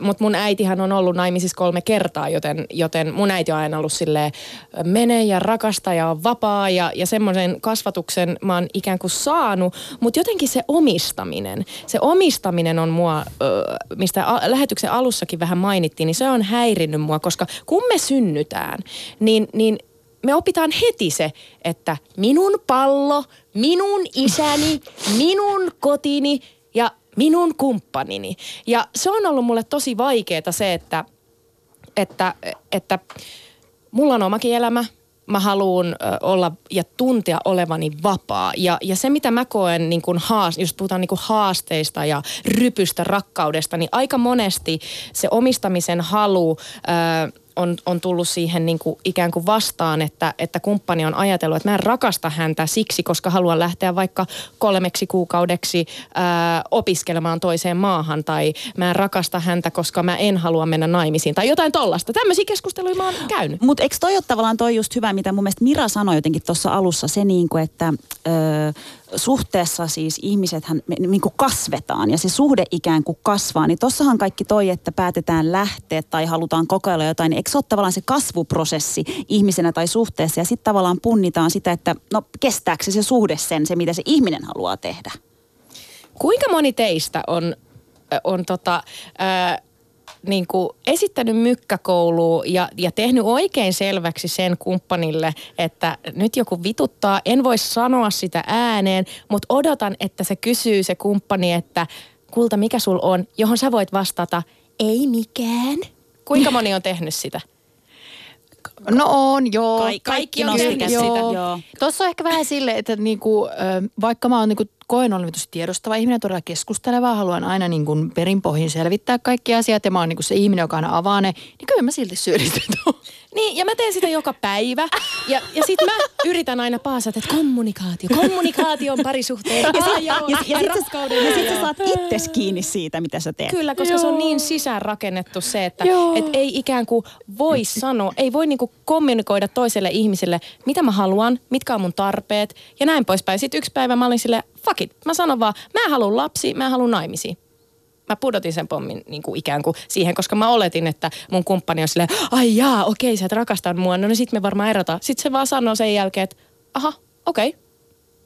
Mutta mun äitihän on ollut naimisissa kolme kertaa, joten, joten mun äiti on aina ollut silleen, mene ja rakasta ja on vapaa ja, ja semmoisen kasvatuksen mä oon ikään kuin saanut, mutta jotenkin se omistaminen, se omistaminen on mua, mistä lähetyksen alussakin vähän mainittiin, niin se on häirinnyt mua, koska kun me synnytään, niin, niin me opitaan heti se, että minun pallo, minun isäni, minun kotini ja minun kumppanini. Ja se on ollut mulle tosi vaikeaa se, että, että, että mulla on omakin elämä, mä haluan olla ja tuntea olevani vapaa. Ja, ja se, mitä mä koen, niin kun haas, jos puhutaan niin kun haasteista ja rypystä rakkaudesta, niin aika monesti se omistamisen halu ö, on, on tullut siihen niin kuin ikään kuin vastaan, että, että kumppani on ajatellut, että mä en rakasta häntä siksi, koska haluan lähteä vaikka kolmeksi kuukaudeksi ää, opiskelemaan toiseen maahan tai mä en rakasta häntä, koska mä en halua mennä naimisiin tai jotain tollasta. Tämmöisiä keskusteluja mä oon käynyt. Mutta eikö toi ole tavallaan toi just hyvä, mitä mun mielestä Mira sanoi jotenkin tuossa alussa, se niin kuin, että ö, suhteessa siis ihmisethän me, niin kasvetaan ja se suhde ikään kuin kasvaa, niin tossahan kaikki toi, että päätetään lähteä tai halutaan kokeilla jotain, niin eikö se ole tavallaan se kasvuprosessi ihmisenä tai suhteessa ja sitten tavallaan punnitaan sitä, että no kestääkö se, suhde sen, se mitä se ihminen haluaa tehdä? Kuinka moni teistä on, ö, on tota, ää, niin kuin esittänyt mykkäkouluun ja, ja tehnyt oikein selväksi sen kumppanille, että nyt joku vituttaa, en voi sanoa sitä ääneen, mutta odotan, että se kysyy se kumppani, että kulta mikä sul on, johon sä voit vastata, ei mikään. Kuinka moni on tehnyt sitä? No on, joo. Kaikki, kaikki on tehnyt sitä. Joo. Tuossa on ehkä vähän sille, että niinku, vaikka mä oon niinku, koen olevan tosi tiedostava ihminen, todella keskusteleva, haluan aina niinku perinpohjin selvittää kaikki asiat ja mä oon niinku se ihminen, joka aina avaa ne, niin kyllä mä silti syyllistyn. [LAUGHS] Niin, ja mä teen sitä joka päivä. Ja, ja sit mä yritän aina paasata, että kommunikaatio, kommunikaatio on parisuhteen. Ja, sit, joo, ja, ja, ja sit, rakkauden. sä, ja sit sä saat itses kiinni siitä, mitä sä teet. Kyllä, koska se on niin sisäänrakennettu se, että Joo. et ei ikään kuin voi sanoa, ei voi niinku kommunikoida toiselle ihmiselle, mitä mä haluan, mitkä on mun tarpeet ja näin poispäin. Sitten yksi päivä mä olin silleen, fuck it, mä sanon vaan, mä haluan lapsi, mä haluan naimisiin. Mä pudotin sen pommin niin kuin ikään kuin siihen, koska mä oletin, että mun kumppani on silleen, ai jaa, okei, sä et rakasta mua, no niin sit me varmaan erotaan. Sitten se vaan sanoo sen jälkeen, että aha, okei,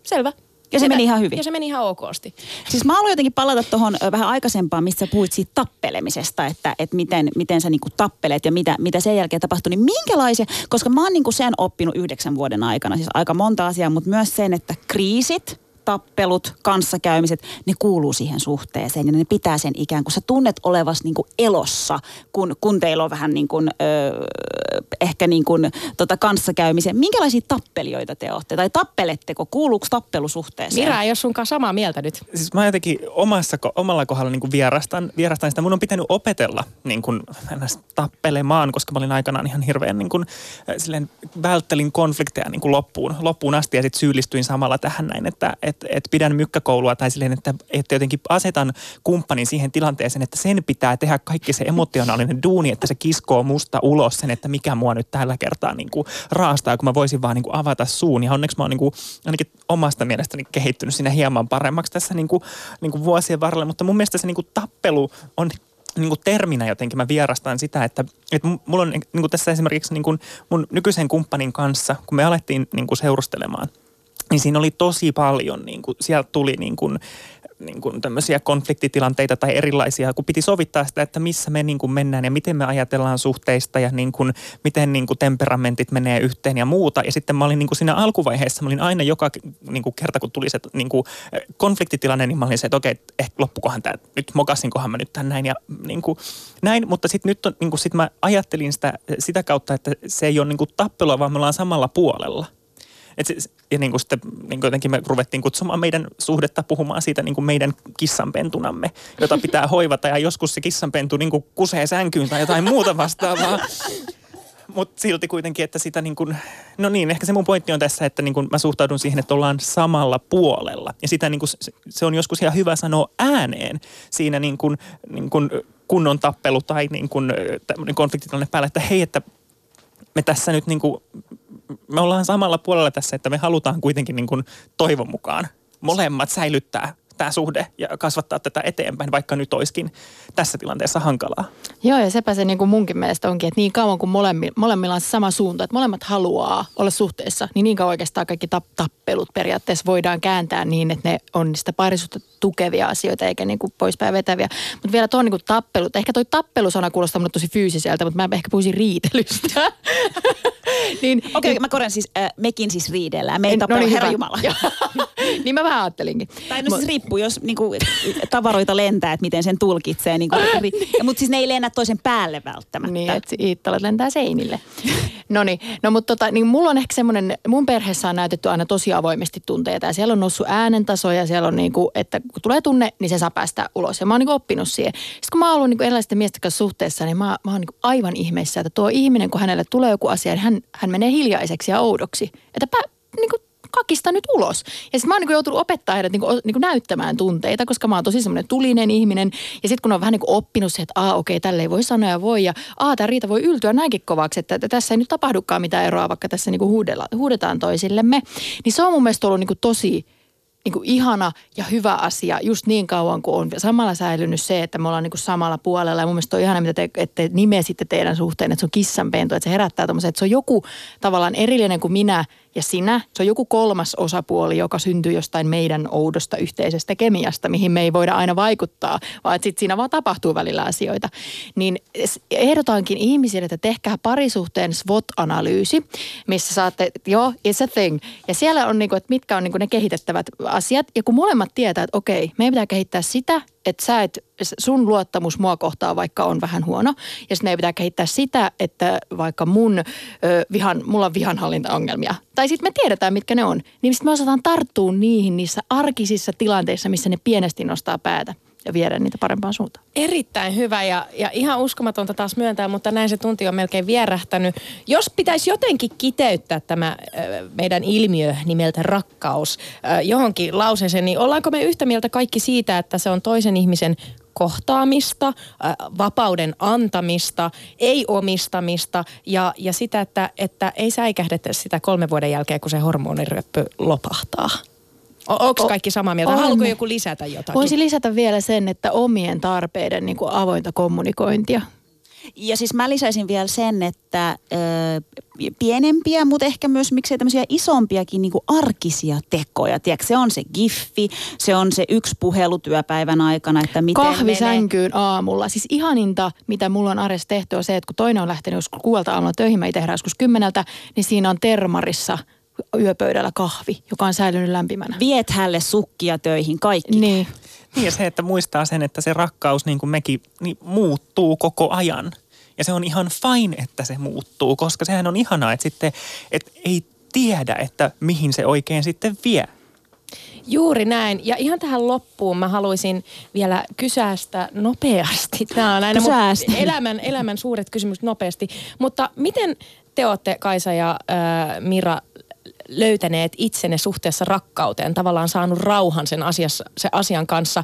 selvä. Ja se Sitä- meni ihan hyvin. Ja se meni ihan okosti. Siis mä haluan jotenkin palata tuohon vähän aikaisempaan, missä puhuit siitä tappelemisesta, että, että miten, miten sä niinku tappelet ja mitä, mitä sen jälkeen tapahtuu. Niin minkälaisia, koska mä oon niinku sen oppinut yhdeksän vuoden aikana, siis aika monta asiaa, mutta myös sen, että kriisit, tappelut, kanssakäymiset, ne kuuluu siihen suhteeseen ja ne pitää sen ikään kuin sä tunnet olevas niin kuin elossa, kun, kun teillä on vähän niin kuin, öö, ehkä niin kuin tota kanssakäymisen. Minkälaisia tappelijoita te olette? Tai tappeletteko? Kuuluuko tappelusuhteeseen? Mira ei ole sunkaan samaa mieltä nyt. Siis mä jotenkin omassa, omalla kohdalla niin kuin vierastan, vierastan sitä. Mun on pitänyt opetella niin kuin, tappelemaan, koska mä olin aikanaan ihan hirveän niin kuin, silleen, välttelin konflikteja niin kuin loppuun, loppuun asti ja sitten syyllistyin samalla tähän näin, että et, et pidän mykkäkoulua tai silleen, että, että jotenkin asetan kumppanin siihen tilanteeseen, että sen pitää tehdä kaikki se emotionaalinen duuni, että se kiskoo musta ulos sen, että mikä mua nyt tällä kertaa niin kuin raastaa, kun mä voisin vaan niin kuin avata suun. Ja onneksi mä oon niin kuin, ainakin omasta mielestäni kehittynyt siinä hieman paremmaksi tässä niin kuin, niin kuin vuosien varrella, mutta mun mielestä se niin kuin tappelu on niin kuin terminä jotenkin mä vierastan sitä, että, että mulla on niin kuin tässä esimerkiksi niin kuin mun nykyisen kumppanin kanssa, kun me alettiin niin kuin seurustelemaan, niin siinä oli tosi paljon, niin kuin, sieltä tuli niin kuin, niin kuin tämmöisiä konfliktitilanteita tai erilaisia, kun piti sovittaa sitä, että missä me niin kuin mennään ja miten me ajatellaan suhteista ja niin kuin, miten niin kuin temperamentit menee yhteen ja muuta. Ja sitten mä olin niin kuin siinä alkuvaiheessa, mä olin aina joka niin kuin kerta, kun tuli se niin kuin konfliktitilanne, niin mä olin se, että okei, ehkä loppukohan tämä, nyt mokasinkohan mä nyt tän näin ja niin kuin, näin. Mutta sitten nyt on, niin kuin sit mä ajattelin sitä, sitä kautta, että se ei ole niin kuin tappelua, vaan me ollaan samalla puolella. Et se, ja niin kuin sitten niin kuin jotenkin me ruvettiin kutsumaan meidän suhdetta puhumaan siitä niin kuin meidän kissanpentunamme, jota pitää [LAUGHS] hoivata ja joskus se kissanpentu niin kuin kusee sänkyyn tai jotain muuta vastaavaa. Mutta silti kuitenkin, että sitä niin kuin, no niin, ehkä se mun pointti on tässä, että niin kuin mä suhtaudun siihen, että ollaan samalla puolella. Ja sitä niin kuin, se- on joskus ihan hyvä sanoa ääneen siinä niin kuin, niin kuin kunnon tappelu tai niin kuin konfliktitilanne päällä, että hei, että me tässä nyt niin kuin, me ollaan samalla puolella tässä, että me halutaan kuitenkin niin kuin toivon mukaan molemmat säilyttää tämä suhde ja kasvattaa tätä eteenpäin, vaikka nyt olisikin tässä tilanteessa hankalaa. Joo, ja sepä se niin kuin munkin mielestä onkin, että niin kauan kuin molemmi, molemmilla on se sama suunta, että molemmat haluaa olla suhteessa, niin niin kauan oikeastaan kaikki tap, tappelut periaatteessa voidaan kääntää niin, että ne on sitä parisuutta tukevia asioita eikä niin kuin poispäin vetäviä. Mutta vielä tuon niin tappelut, ehkä toi tappelusana kuulostaa mulle tosi fyysiseltä, mutta mä ehkä puhuisin riitelystä. [LAUGHS] niin, Okei, niin, mä korjan siis, äh, mekin siis riidellään. Me ei no niin, herra. Jumala. [LAUGHS] Niin mä vähän ajattelinkin. Tai no siis riippuu, jos niinku, tavaroita lentää, että miten sen tulkitsee. Niinku, ri- Mutta siis ne ei lennä toisen päälle välttämättä. Niin, että hiittalat lentää seinille. [LAUGHS] No niin, no mutta tota, niin mulla on ehkä semmoinen, mun perheessä on näytetty aina tosi avoimesti tunteita ja siellä on noussut äänentaso ja siellä on niin kuin, että kun tulee tunne, niin se saa päästä ulos ja mä oon niin kuin oppinut siihen. Sitten kun mä oon ollut niin kuin erilaisten miesten kanssa suhteessa, niin mä, mä oon niin kuin aivan ihmeessä, että tuo ihminen, kun hänelle tulee joku asia, niin hän, hän menee hiljaiseksi ja oudoksi. Että pä, niin kuin kakista nyt ulos. Ja sitten mä oon niin joutunut opettaa heidät niin kuin, niin kuin näyttämään tunteita, koska mä oon tosi semmoinen tulinen ihminen. Ja sitten kun on vähän niin kuin oppinut se, että aa okei, tälle ei voi sanoa ja voi. Ja aa, tämä riita voi yltyä näinkin kovaksi, että, tässä ei nyt tapahdukaan mitään eroa, vaikka tässä niin kuin huudella, huudetaan toisillemme. Niin se on mun mielestä ollut niin kuin tosi niin kuin ihana ja hyvä asia just niin kauan kuin on samalla säilynyt se, että me ollaan niin kuin samalla puolella. Ja mun mielestä on ihana, mitä te, että te nimesitte teidän suhteen, että se on kissanpento, että se herättää tommosen, että se on joku tavallaan erillinen kuin minä ja sinä. Se on joku kolmas osapuoli, joka syntyy jostain meidän oudosta yhteisestä kemiasta, mihin me ei voida aina vaikuttaa, vaan sitten siinä vaan tapahtuu välillä asioita. Niin ehdotankin ihmisille, että tehkää parisuhteen SWOT-analyysi, missä saatte, joo, it's a thing. Ja siellä on, niinku, että mitkä on niinku ne kehitettävät asiat. Ja kun molemmat tietää, että okei, meidän pitää kehittää sitä, että sä et, sun luottamus mua kohtaa vaikka on vähän huono. Ja sitten meidän pitää kehittää sitä, että vaikka mun ö, vihan, mulla on vihanhallintaongelmia. Tai sitten me tiedetään, mitkä ne on. Niin sitten me osataan tarttua niihin niissä arkisissa tilanteissa, missä ne pienesti nostaa päätä ja viedä niitä parempaan suuntaan. Erittäin hyvä ja, ja ihan uskomatonta taas myöntää, mutta näin se tunti on melkein vierähtänyt. Jos pitäisi jotenkin kiteyttää tämä meidän ilmiö nimeltä rakkaus johonkin lauseeseen, niin ollaanko me yhtä mieltä kaikki siitä, että se on toisen ihmisen kohtaamista, vapauden antamista, ei omistamista ja, ja sitä, että, että ei säikähdetä sitä kolmen vuoden jälkeen, kun se hormoniryöppy lopahtaa? Onko kaikki samaa mieltä? On. Haluatko joku lisätä jotakin? Voisi lisätä vielä sen, että omien tarpeiden niin kuin avointa kommunikointia. Ja siis mä lisäisin vielä sen, että ö, pienempiä, mutta ehkä myös miksei tämmöisiä isompiakin niin kuin arkisia tekoja. Tiedätkö, se on se giffi, se on se yksi puhelu työpäivän aikana, että miten Kahvi sänkyyn aamulla. Siis ihaninta, mitä mulla on arjessa tehty, on se, että kun toinen on lähtenyt joskus kuuelta aamulla töihin, mä itse joskus kymmeneltä, niin siinä on termarissa – yöpöydällä kahvi, joka on säilynyt lämpimänä. Viet hälle sukkia töihin, kaikki. Niin. Niin ja se, että muistaa sen, että se rakkaus niin kuin mekin niin muuttuu koko ajan. Ja se on ihan fine, että se muuttuu, koska sehän on ihanaa, että sitten että ei tiedä, että mihin se oikein sitten vie. Juuri näin. Ja ihan tähän loppuun mä haluaisin vielä kysästä nopeasti. Tämä on aina elämän, elämän suuret kysymykset nopeasti. Mutta miten te olette, Kaisa ja äh, Mira, löytäneet itsenne suhteessa rakkauteen, tavallaan saanut rauhan sen, asiassa, sen asian kanssa.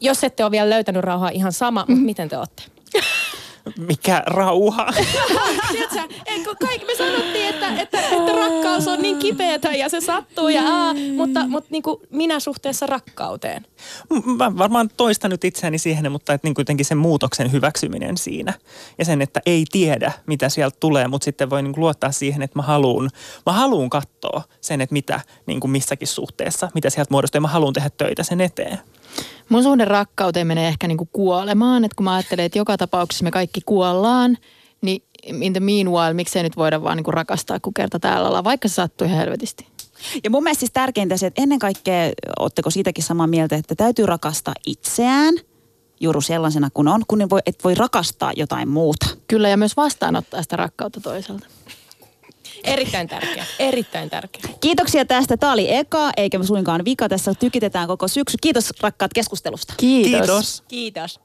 Jos ette ole vielä löytänyt rauhaa, ihan sama, mm. mutta miten te olette? [LAUGHS] Mikä rauha? [LAUGHS] Tiedätkö, kaikki me sanottiin, että, että, että rakkaus on niin kipeätä ja se sattuu, ja, aa, mutta, mutta niin kuin minä suhteessa rakkauteen. Mä varmaan toistan nyt itseäni siihen, mutta että niin kuitenkin sen muutoksen hyväksyminen siinä. Ja sen, että ei tiedä, mitä sieltä tulee, mutta sitten voi niin kuin luottaa siihen, että mä haluun, mä haluun katsoa sen, että mitä niin kuin missäkin suhteessa, mitä sieltä muodostuu, ja mä haluan tehdä töitä sen eteen. Mun suhde rakkauteen menee ehkä niinku kuolemaan, että kun mä ajattelen, että joka tapauksessa me kaikki kuollaan, niin in the meanwhile, miksei nyt voida vaan niinku rakastaa, kun kerta täällä ollaan, vaikka se sattuu ihan helvetisti. Ja mun mielestä siis tärkeintä se, että ennen kaikkea, ootteko siitäkin samaa mieltä, että täytyy rakastaa itseään juuri sellaisena kuin on, kun voi, et voi rakastaa jotain muuta. Kyllä, ja myös vastaanottaa sitä rakkautta toiselta. Erittäin tärkeä, erittäin tärkeä. Kiitoksia tästä. Tämä oli eka, eikä suinkaan vika. Tässä tykitetään koko syksy. Kiitos rakkaat keskustelusta. Kiitos. Kiitos. Kiitos.